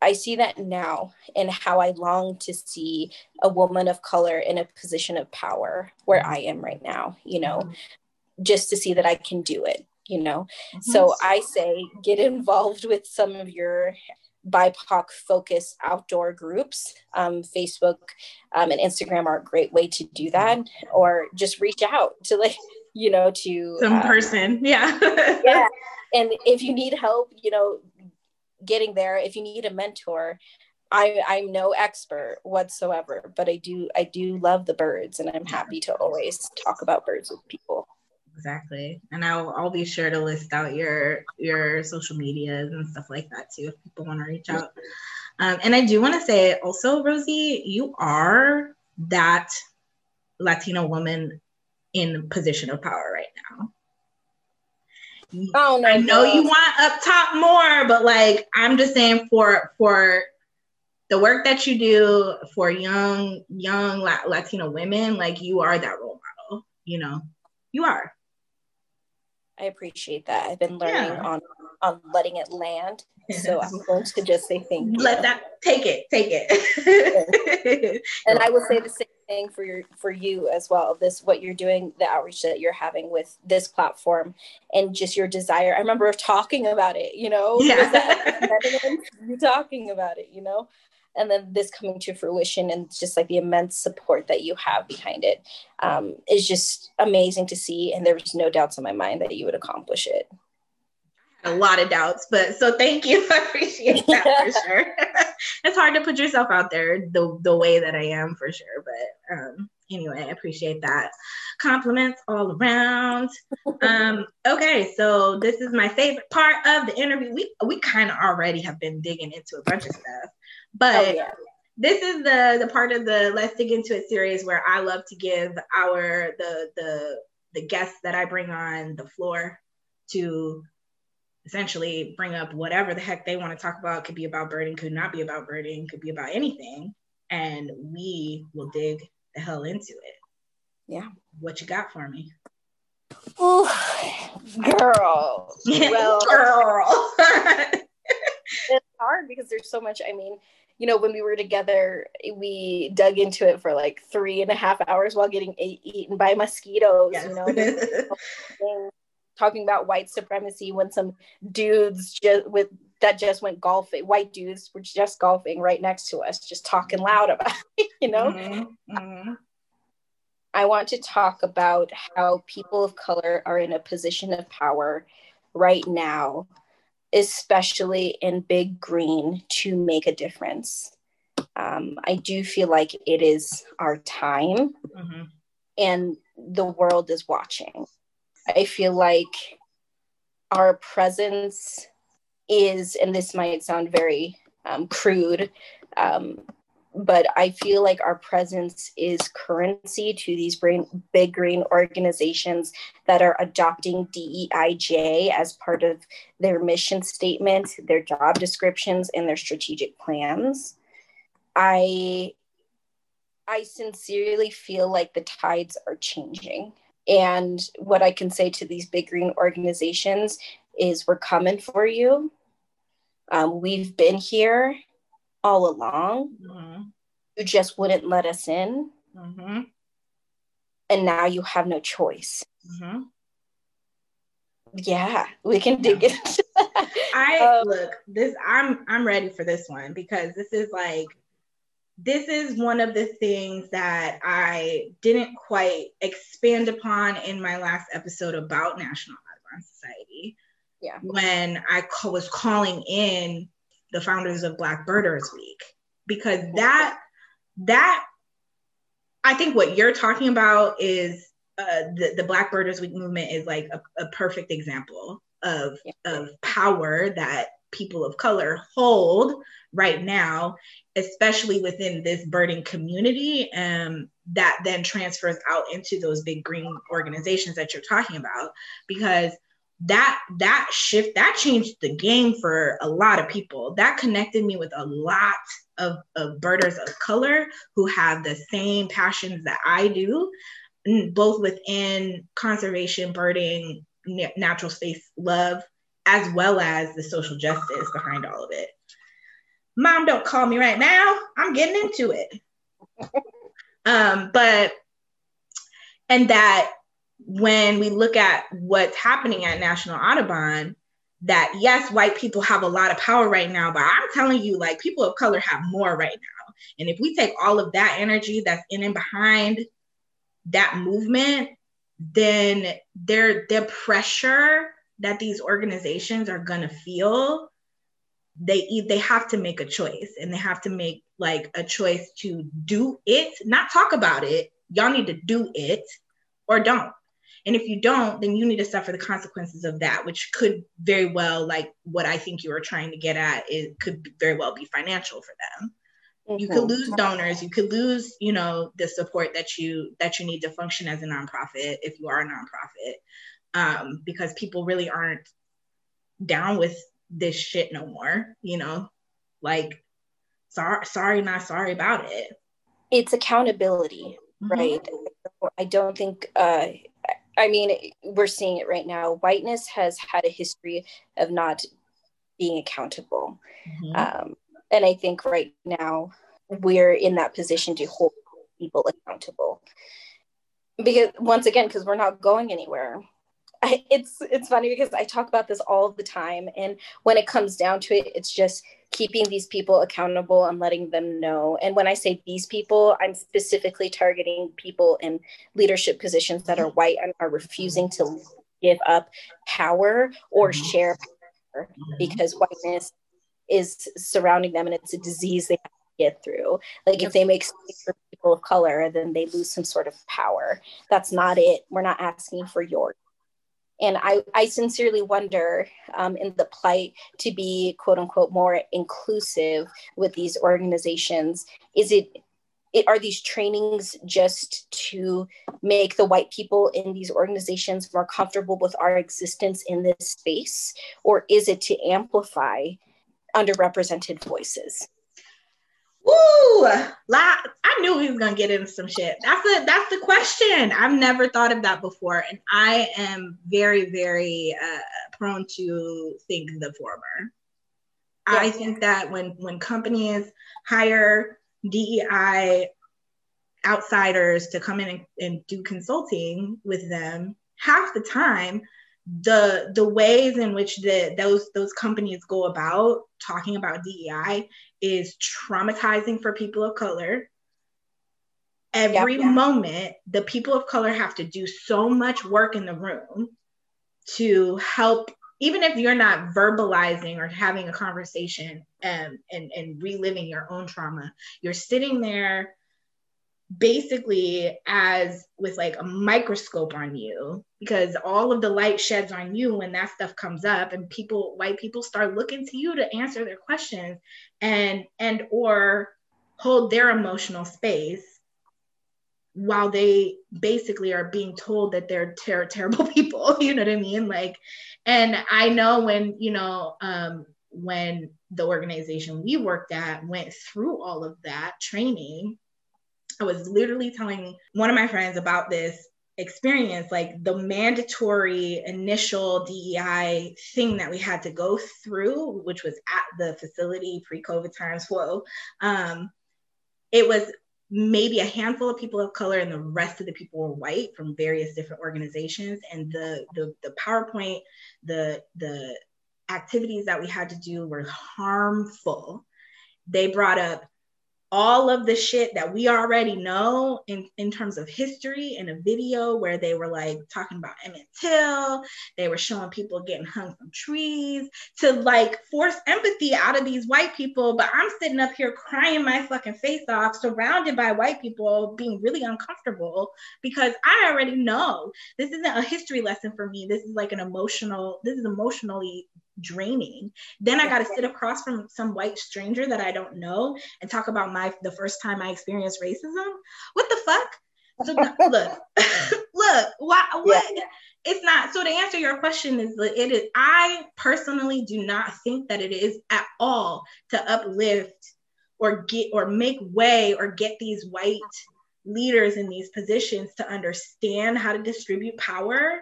I see that now and how I long to see a woman of color in a position of power where I am right now, you know, mm-hmm. just to see that I can do it, you know. Mm-hmm. So I say get involved with some of your BIPOC focused outdoor groups. Um, Facebook um, and Instagram are a great way to do that, or just reach out to like, you know, to some um, person. Yeah. yeah. And if you need help, you know, getting there if you need a mentor I, I'm no expert whatsoever, but I do I do love the birds, and I'm happy to always talk about birds with people. Exactly, and I'll I'll be sure to list out your your social medias and stuff like that too if people want to reach out. Um, and I do want to say also, Rosie, you are that Latino woman in position of power right now. Oh no! I know you want up top more, but like I'm just saying for for the work that you do for young young Latino women, like you are that role model. You know, you are. I appreciate that. I've been learning yeah. on on letting it land. So I'm going to just say thank you. Let that take it, take it. and I will say the same thing for your for you as well. This what you're doing, the outreach that you're having with this platform, and just your desire. I remember talking about it. You know, yeah. you talking about it. You know, and then this coming to fruition and just like the immense support that you have behind it um, is just amazing to see. And there's no doubts in my mind that you would accomplish it a lot of doubts, but so thank you. I appreciate that for sure. it's hard to put yourself out there the, the way that I am for sure. But um, anyway, I appreciate that. Compliments all around. um, okay, so this is my favorite part of the interview. We we kind of already have been digging into a bunch of stuff, but oh, yeah. this is the the part of the let's dig into it series where I love to give our the the the guests that I bring on the floor to essentially bring up whatever the heck they want to talk about. Could be about birding, could not be about birding, could be about anything. And we will dig the hell into it. Yeah. What you got for me? Oh, girl. Well, girl. it's hard because there's so much. I mean, you know, when we were together, we dug into it for like three and a half hours while getting eaten by mosquitoes. Yes. You know, talking about white supremacy when some dudes just with that just went golfing, white dudes were just golfing right next to us, just talking loud about it, you know? Mm-hmm. Mm-hmm. I want to talk about how people of color are in a position of power right now, especially in Big Green, to make a difference. Um, I do feel like it is our time mm-hmm. and the world is watching. I feel like our presence is, and this might sound very um, crude, um, but I feel like our presence is currency to these brain, big green organizations that are adopting DEIJ as part of their mission statement, their job descriptions, and their strategic plans. I I sincerely feel like the tides are changing. And what I can say to these big green organizations is we're coming for you. Um, we've been here all along. Mm-hmm. You just wouldn't let us in. Mm-hmm. And now you have no choice. Mm-hmm. Yeah, we can dig it. I um, look this. I'm I'm ready for this one because this is like this is one of the things that I didn't quite expand upon in my last episode about National Audubon Society. Yeah. When I was calling in the founders of Black Birders Week, because that that I think what you're talking about is uh, the the Black Birders Week movement is like a, a perfect example of yeah. of power that people of color hold right now, especially within this birding community, um, that then transfers out into those big green organizations that you're talking about. Because that that shift that changed the game for a lot of people. That connected me with a lot of, of birders of color who have the same passions that i do both within conservation birding natural space love as well as the social justice behind all of it. Mom don't call me right now. I'm getting into it. Um but and that when we look at what's happening at National Audubon, that yes, white people have a lot of power right now, but I'm telling you, like people of color have more right now. And if we take all of that energy that's in and behind that movement, then their the pressure that these organizations are gonna feel, they they have to make a choice and they have to make like a choice to do it, not talk about it. Y'all need to do it or don't and if you don't, then you need to suffer the consequences of that, which could very well, like what I think you were trying to get at, it could very well be financial for them. Mm-hmm. You could mm-hmm. lose donors, you could lose, you know, the support that you that you need to function as a nonprofit if you are a nonprofit. Um, because people really aren't down with this shit no more, you know, like sorry, sorry, not sorry about it. It's accountability, mm-hmm. right? I don't think uh, I mean, we're seeing it right now. Whiteness has had a history of not being accountable. Mm-hmm. Um, and I think right now we're in that position to hold people accountable. Because once again, because we're not going anywhere. I, it's it's funny because I talk about this all the time, and when it comes down to it, it's just keeping these people accountable and letting them know. And when I say these people, I'm specifically targeting people in leadership positions that are white and are refusing to give up power or mm-hmm. share power because whiteness is surrounding them and it's a disease they have to get through. Like if they make space for people of color, then they lose some sort of power. That's not it. We're not asking for your and I, I sincerely wonder um, in the plight to be quote unquote more inclusive with these organizations. Is it, it are these trainings just to make the white people in these organizations more comfortable with our existence in this space? Or is it to amplify underrepresented voices? Woo! I knew he was gonna get into some shit. That's the that's the question. I've never thought of that before, and I am very very uh, prone to think the former. Yeah. I think that when when companies hire DEI outsiders to come in and, and do consulting with them, half the time the the ways in which the those those companies go about talking about DEI is traumatizing for people of color. Every yep, moment, the people of color have to do so much work in the room to help, even if you're not verbalizing or having a conversation and, and, and reliving your own trauma, you're sitting there basically as with like a microscope on you because all of the light sheds on you when that stuff comes up and people white people start looking to you to answer their questions and and or hold their emotional space while they basically are being told that they're ter- terrible people you know what i mean? Like and i know when you know um when the organization we worked at went through all of that training I was literally telling one of my friends about this experience, like the mandatory initial DEI thing that we had to go through, which was at the facility pre COVID times flow. Um, it was maybe a handful of people of color and the rest of the people were white from various different organizations and the the, the powerpoint the the activities that we had to do were harmful they brought up all of the shit that we already know in, in terms of history in a video where they were like talking about Emmett Till, they were showing people getting hung from trees to like force empathy out of these white people. But I'm sitting up here crying my fucking face off, surrounded by white people being really uncomfortable because I already know this isn't a history lesson for me. This is like an emotional, this is emotionally draining. Then I got to sit across from some white stranger that I don't know and talk about my the first time I experienced racism. What the fuck? So look, look, why, what? Yeah. It's not. So to answer your question is, that it is. I personally do not think that it is at all to uplift or get or make way or get these white leaders in these positions to understand how to distribute power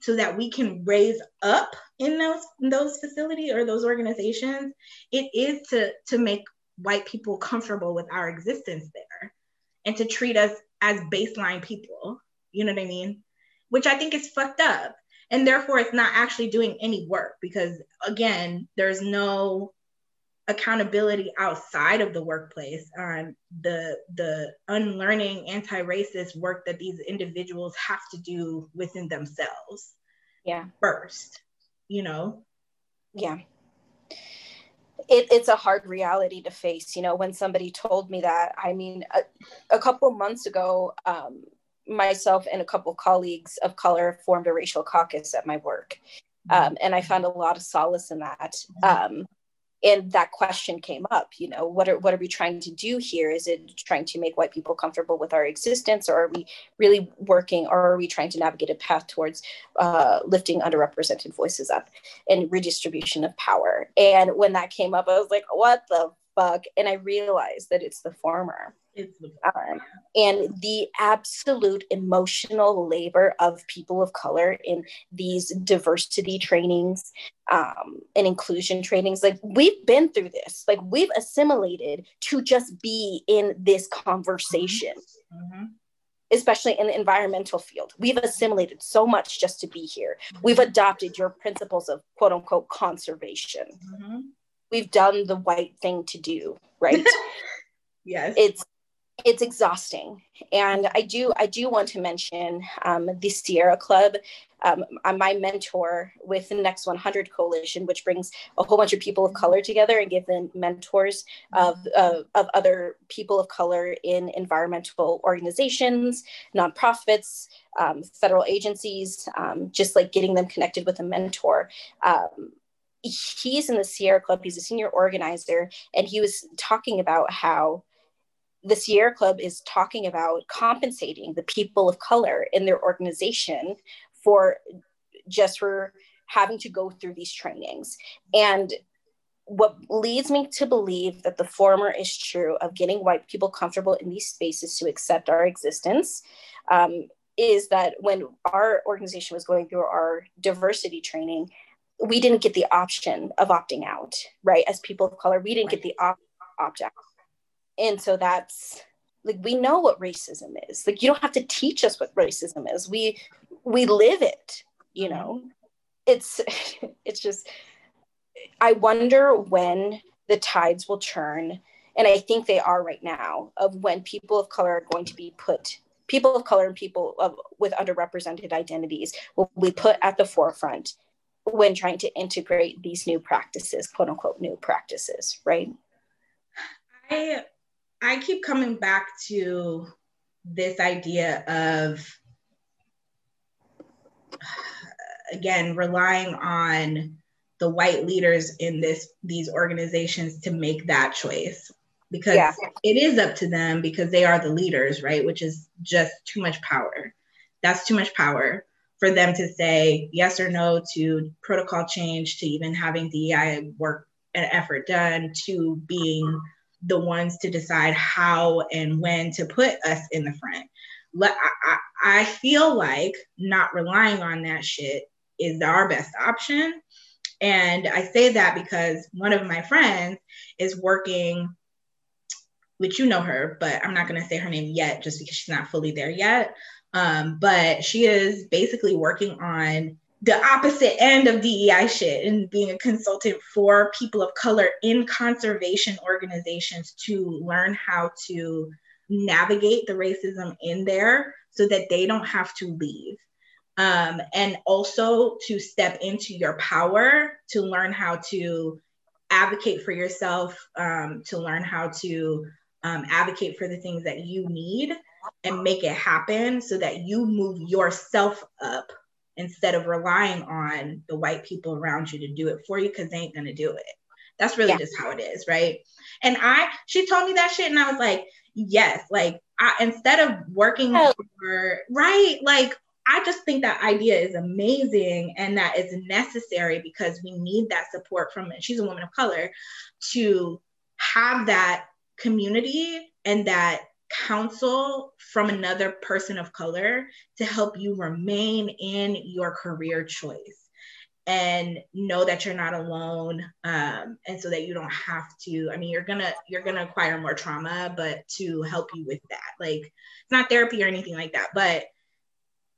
so that we can raise up in those in those facilities or those organizations it is to to make white people comfortable with our existence there and to treat us as baseline people. You know what i mean? Which i think is fucked up. And therefore it's not actually doing any work because again there's no accountability outside of the workplace on the the unlearning anti-racist work that these individuals have to do within themselves yeah. first you know? Yeah. It, it's a hard reality to face you know when somebody told me that. I mean a, a couple months ago um, myself and a couple colleagues of color formed a racial caucus at my work um, and i found a lot of solace in that. Um, and that question came up you know what are what are we trying to do here? Is it trying to make white people comfortable with our existence or are we really working or are we trying to navigate a path towards uh, lifting underrepresented voices up and redistribution of power? And when that came up i was like what the fuck and i realized that it's the former. Um, and the absolute emotional labor of people of color in these diversity trainings um, and inclusion trainings. Like we've been through this. Like we've assimilated to just be in this conversation. Mm-hmm. especially in the environmental field. We've assimilated so much just to be here. Mm-hmm. we've adopted your principles of quote unquote conservation. Mm-hmm. We've done the white thing to do right? Yes. It's it's exhausting. And i do i do want to mention um, the sierra club. Um, I'm my mentor with the next 100 coalition which brings a whole bunch of people of color together and give them mentors of, of, of other people of color in environmental organizations nonprofits um, federal agencies um, just like getting them connected with a mentor. Um, he's in the sierra club he's a senior organizer and he was talking about how the Sierra Club is talking about compensating the people of color in their organization for just for having to go through these trainings. And what leads me to believe that the former is true of getting white people comfortable in these spaces to accept our existence um, is that when our organization was going through our diversity training, we didn't get the option of opting out, right? As people of color, we didn't get the op- opt out. And so that's like we know what racism is. Like you don't have to teach us what racism is. We we live it you know? It's it's just i wonder when the tides will turn and i think they are right now of when people of color are going to be put people of color and people of, with underrepresented identities will be put at the forefront when trying to integrate these new practices quote unquote new practices right? I I keep coming back to this idea of again relying on the white leaders in this these organizations to make that choice. Because yeah. it is up to them because they are the leaders right? Which is just too much power. That's too much power for them to say yes or no to protocol change to even having DEI work and effort done to being the ones to decide how and when to put us in the front. I, feel like not relying on that shit is our best option. And I say that because one of my friends is working, which you know her, but I'm not going to say her name yet just because she's not fully there yet. Um, but she is basically working on the opposite end of DEI shit and being a consultant for people of color in conservation organizations to learn how to navigate the racism in there so that they don't have to leave. Um, and also to step into your power to learn how to advocate for yourself, um, to learn how to um, advocate for the things that you need and make it happen so that you move yourself up instead of relying on the white people around you to do it for you because they ain't gonna do it. That's really yeah. just how it is, right? And I, she told me that shit, and I was like, yes, like I, instead of working oh. for, right, like I just think that idea is amazing and that it's necessary because we need that support from. She's a woman of color to have that community and that counsel from another person of color to help you remain in your career choice and know that you're not alone um, and so that you don't have to i mean you're gonna you're gonna acquire more trauma but to help you with that like it's not therapy or anything like that but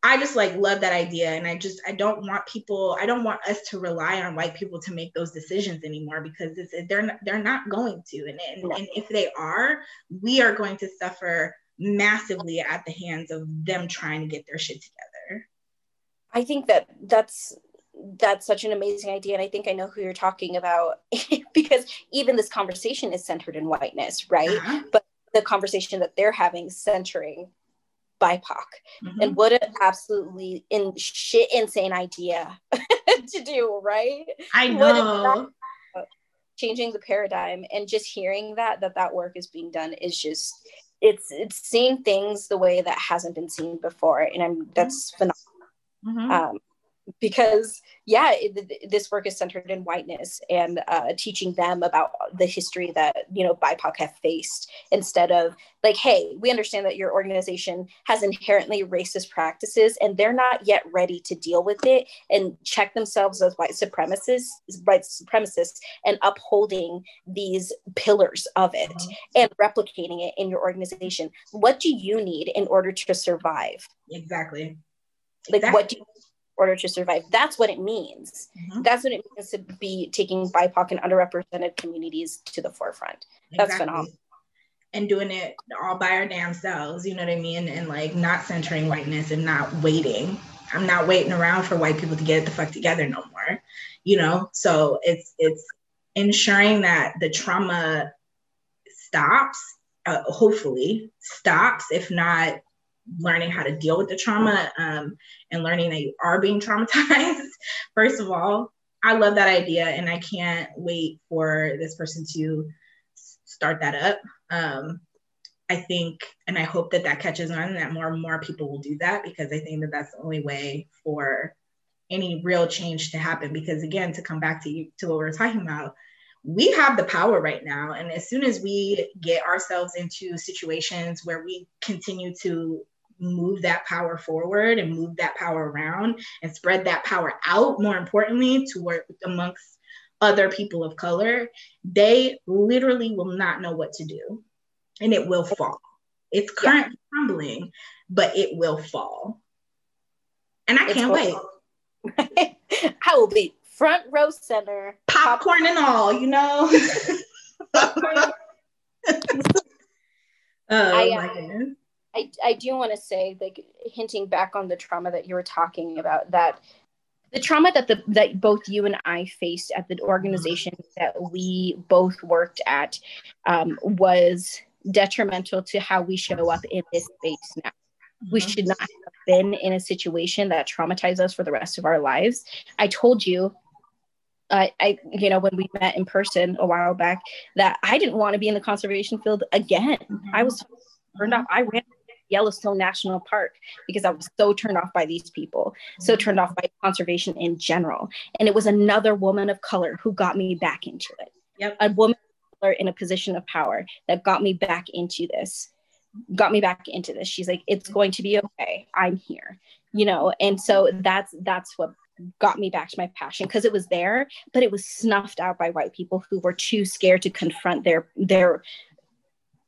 I just like love that idea. And I just, I don't want people, I don't want us to rely on white people to make those decisions anymore because it's, they're, not, they're not going to. And, and, and if they are, we are going to suffer massively at the hands of them trying to get their shit together. I think that that's that's such an amazing idea and i think i know who you're talking about because even this conversation is centered in whiteness right uh-huh. but the conversation that they're having centering BIPOC. Mm-hmm. And what an absolutely in shit insane idea to do, right? I know. Changing the paradigm and just hearing that that that work is being done is just it's it's seeing things the way that hasn't been seen before, and I'm that's mm-hmm. phenomenal. Mm-hmm. Um, because yeah it, this work is centered in whiteness and uh, teaching them about the history that you know bipoc have faced instead of like hey we understand that your organization has inherently racist practices and they're not yet ready to deal with it and check themselves as white supremacists white supremacists and upholding these pillars of it mm-hmm. and replicating it in your organization what do you need in order to survive exactly like exactly. what do you order to survive. That's what it means. Mm-hmm. That's what it means to be taking BIPOC and underrepresented communities to the forefront. That's exactly. phenomenal. And doing it all by our damn selves, you know what I mean? And like not centering whiteness and not waiting. I'm not waiting around for white people to get the fuck together no more. You know, so it's it's ensuring that the trauma stops, uh, hopefully stops, if not learning how to deal with the trauma um, and learning that you are being traumatized. First of all, I love that idea and I can't wait for this person to start that up. Um, I think, and I hope that that catches on and that more and more people will do that because I think that that's the only way for any real change to happen. Because again, to come back to you, to what we are talking about, we have the power right now. And as soon as we get ourselves into situations where we continue to move that power forward and move that power around and spread that power out more importantly to work amongst other people of color they literally will not know what to do. And it will fall. It's currently yeah. crumbling but it will fall. And i it's can't wait. i will be front row center. Popcorn, popcorn and all you know? Oh I, my uh, goodness I, I do want to say, like hinting back on the trauma that you were talking about, that the trauma that the that both you and I faced at the organization that we both worked at um, was detrimental to how we show up in this space now. We mm-hmm. should not have been in a situation that traumatized us for the rest of our lives. I told you uh, I, you know, when we met in person a while back, that I didn't want to be in the conservation field again. Mm-hmm. I was turned off. I ran Yellowstone National Park because I was so turned off by these people, so turned off by conservation in general. And it was another woman of color who got me back into it. Yep. A woman in a position of power that got me back into this, got me back into this. She's like, it's going to be okay. I'm here, you know? And so that's, that's what got me back to my passion because it was there, but it was snuffed out by white people who were too scared to confront their, their,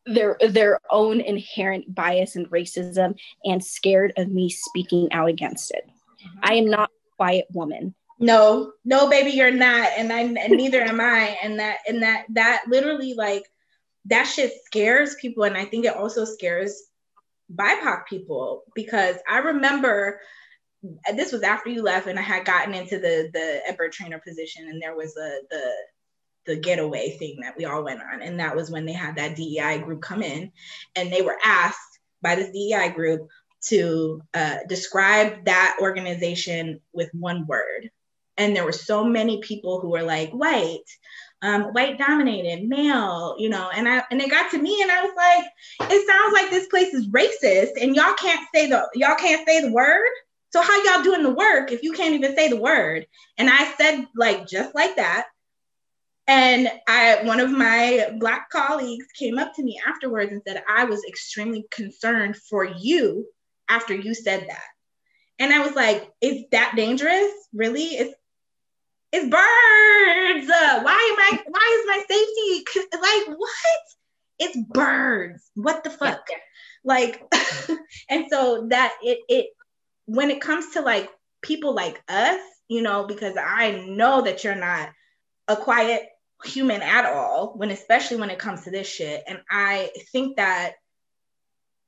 their their own inherent bias and racism and scared of me speaking out against it. Mm-hmm. I am not a quiet woman. No, no, baby, you're not, and I and neither am I. And that and that that literally like that shit scares people, and I think it also scares BIPOC people because I remember this was after you left, and I had gotten into the the Edbird trainer position, and there was a the the getaway thing that we all went on. And that was when they had that DEI group come in and they were asked by this DEI group, to uh, describe that organization with one word. And there were so many people who were like, white, um, white dominated, male, you know, and I and it got to me and I was like, it sounds like this place is racist and y'all can't say the y'all can't say the word. So how y'all doing the work if you can't even say the word? And I said like just like that. And I one of my black colleagues came up to me afterwards and said, I was extremely concerned for you after you said that. And I was like, is that dangerous? Really? It's it's birds. Uh, why am I why is my safety like what? It's birds. What the fuck? Yeah. Like and so that it it when it comes to like people like us, you know, because I know that you're not a quiet human at all when especially when it comes to this shit and I think that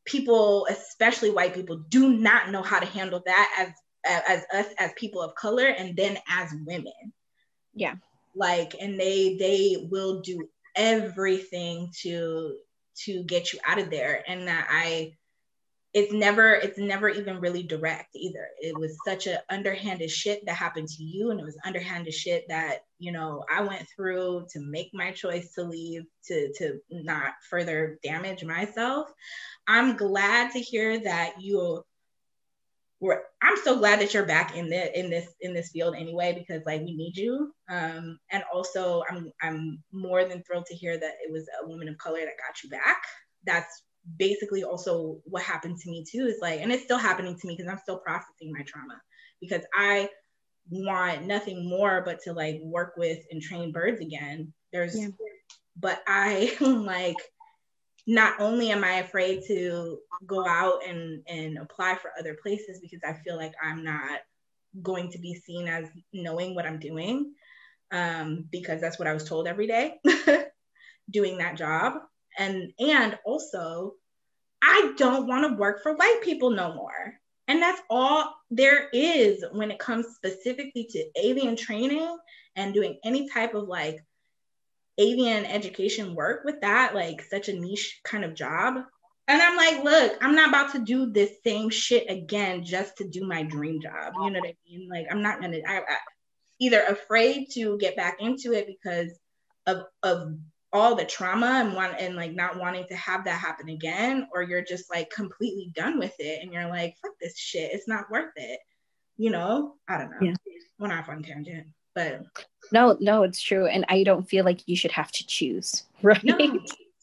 people, especially white people, do not know how to handle that as as us as people of color and then as women. Yeah. Like and they they will do everything to to get you out of there and that I it's never it's never even really direct either. It was such a underhanded shit that happened to you and it was underhanded shit that you know i went through to make my choice to leave to to not further damage myself. I'm glad to hear that you were i'm so glad that you're back in the in this in this field anyway because like we need you. Um and also i'm i'm more than thrilled to hear that it was a woman of color that got you back. That's basically also what happened to me too is like, and it's still happening to me because I'm still processing my trauma because I want nothing more but to like work with and train birds again. There's, yeah. but I like, not only am I afraid to go out and, and apply for other places because I feel like I'm not going to be seen as knowing what I'm doing um, because that's what I was told every day doing that job and and also I don't want to work for white people no more. And that's all there is when it comes specifically to avian training and doing any type of like avian education work with that, like such a niche kind of job. And I'm like, look, I'm not about to do this same shit again just to do my dream job. You know what I mean? Like, I'm not gonna. I, I either afraid to get back into it because of of all the trauma and want and like not wanting to have that happen again or you're just like completely done with it and you're like fuck this shit. It's not worth it. You know? I don't know. Yeah. we're not on tangent but no no it's true and i don't feel like you should have to choose right? No.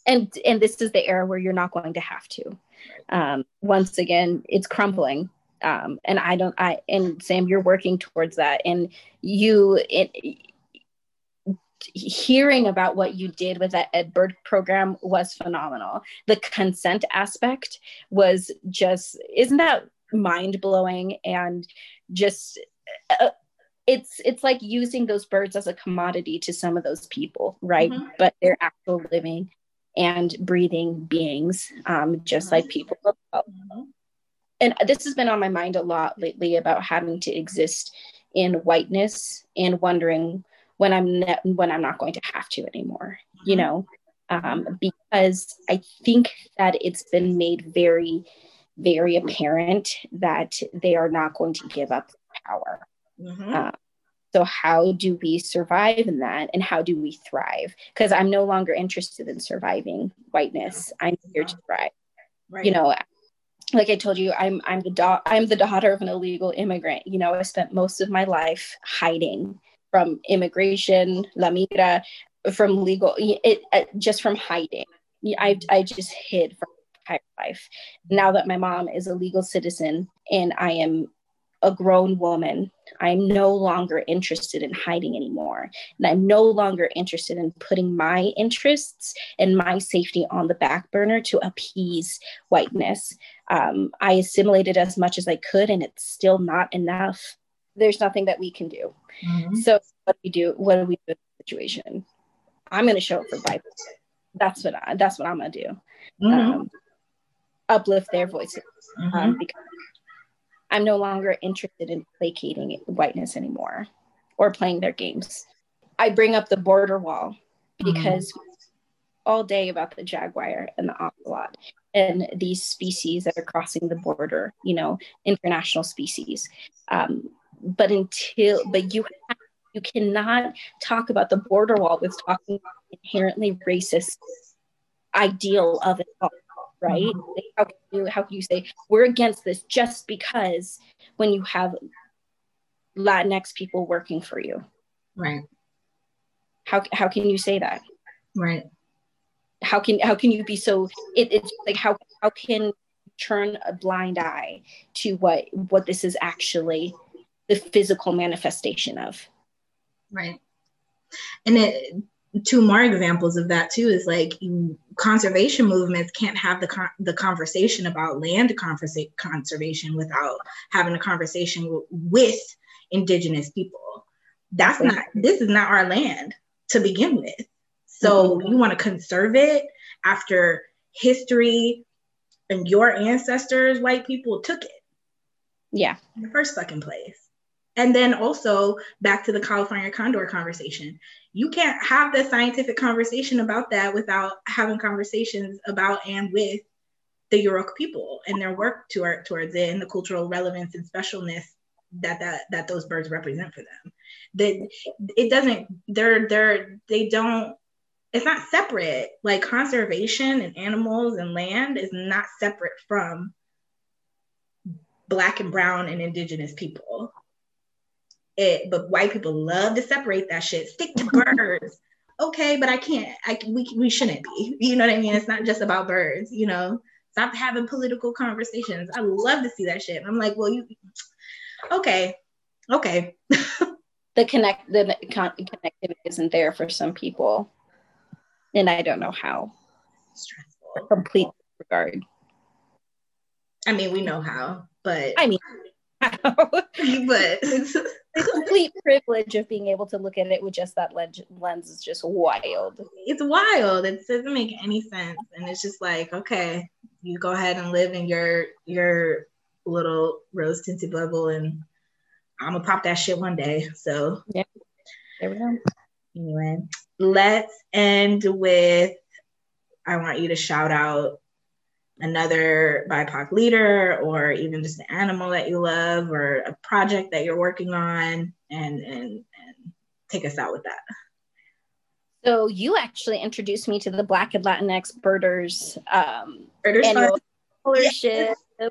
and and this is the era where you're not going to have to. Um once again it's crumbling um and i don't i and sam you're working towards that and you it hearing about what you did with that Edbird program was phenomenal. The consent aspect was just, isn't that mind blowing? And just, uh, it's it's like using those birds as a commodity to some of those people, right? Mm-hmm. But they're actual living and breathing beings, um, just mm-hmm. like people. Mm-hmm. And this has been on my mind a lot lately about having to exist in whiteness and wondering when I'm ne- when I'm not going to have to anymore. You mm-hmm. know, um, because I think that it's been made very, very apparent that they are not going to give up power. Mm-hmm. Uh, so how do we survive in that, and how do we thrive? Because I'm no longer interested in surviving whiteness. I'm here to thrive. Right. You know, like I told you, I'm I'm the da- I'm the daughter of an illegal immigrant. You know, I spent most of my life hiding from immigration, La Migra, from legal, it, it just from hiding. I, I just hid from my entire life. Now that my mom is a legal citizen and I am a grown woman, I'm no longer interested in hiding anymore. And I'm no longer interested in putting my interests and my safety on the back burner to appease whiteness. Um, I assimilated as much as I could, and it's still not enough there's nothing that we can do. Mm-hmm. So what do we do? What do we do in the situation? I'm going to show up for BIPOC. That's what I, that's what I'm going to do. Mm-hmm. Um, uplift their voices mm-hmm. um, because I'm no longer interested in placating whiteness anymore or playing their games. I bring up the border wall because all day about the jaguar and the ocelot and these species that are crossing the border, you know, international species. Um, but until, but you have, you cannot talk about the border wall with talking inherently racist ideal of it all, right? Mm-hmm. How can you how can you say we're against this just because when you have Latinx people working for you? Right. How how can you say that? Right. How can how can you be so it, it's like how how can turn a blind eye to what what this is actually the physical manifestation of? Right. And it two more examples of that too is like conservation movements can't have the con- the conversation about land conversa- conservation without having a conversation w- with indigenous people that's not this is not our land to begin with so mm-hmm. you want to conserve it after history and your ancestors white people took it yeah in the first fucking place and then also back to the California condor conversation. You can't have the scientific conversation about that without having conversations about and with the Yurok people and their work toward, towards it and the cultural relevance and specialness that that that those birds represent for them. That it doesn't they're they're they don't it's not separate. Like conservation and animals and land is not separate from black and brown and indigenous people it, but white people love to separate that shit. Stick to birds. Okay, but I can't. I we we shouldn't be. You know what I mean? It's not just about birds. You know, stop having political conversations. I love to see that shit. I'm like, well, you okay, okay. the connect the connectivity isn't there for some people, and I don't know how. Stressful. complete regard. I mean, we know how, but I mean, but the complete privilege of being able to look at it with just that lens, lens is just wild. It's wild. It doesn't make any sense, and it's just like, okay, you go ahead and live in your your little rose tinted bubble, and I'm gonna pop that shit one day. So yeah, there we go. Anyway, let's end with. I want you to shout out another BIPOC leader or even just an animal that you love or a project that you're working on and and, and take us out with that. So you actually introduced me to the Black and Latinx Birders, um, Birders annual scholarship yes.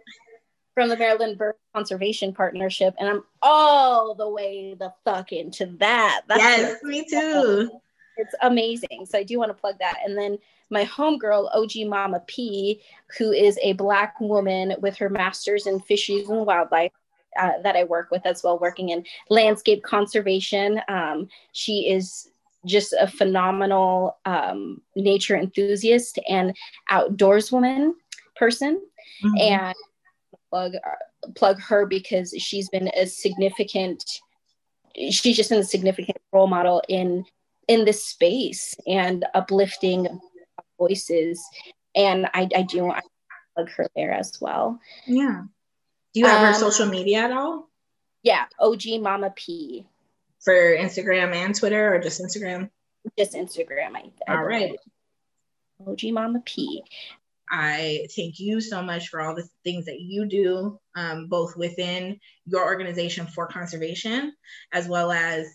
from the Maryland Bird Conservation Partnership, and I'm all the way the fuck into that. That's yes, me too. It's amazing. So I do want to plug that. And then my homegirl, OG Mama P, who is a Black woman with her master's in fisheries and wildlife. Uh, that I work with as well, working in landscape conservation. Um, she is just a phenomenal um, nature enthusiast and outdoors woman person. Mm-hmm. And plug plug her because she's been a significant. She's just been a significant role model in in this space and uplifting voices. And I, I do want to plug her there as well. Yeah. Do you have um, her social media at all? Yeah, OG Mama P. For Instagram and Twitter or just Instagram? Just Instagram. I, I all right. OG Mama P. I thank you so much for all the things that you do, um, both within your organization for conservation, as well as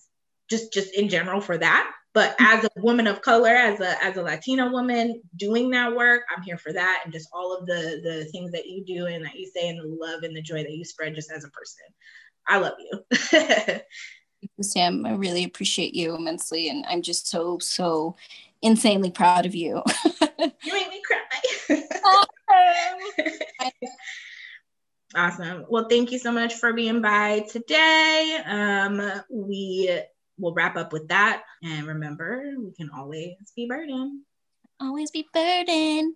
just just in general for that. But as a woman of color, as a as a Latina woman doing that work, I'm here for that and just all of the the things that you do and that you say and the love and the joy that you spread just as a person. I love you. Sam, I really appreciate you immensely, and I'm just so so insanely proud of you. you make me cry. awesome. Well, thank you so much for being by today. Um, we we'll wrap up with that. And remember, we can always be burdened. Always be burdened.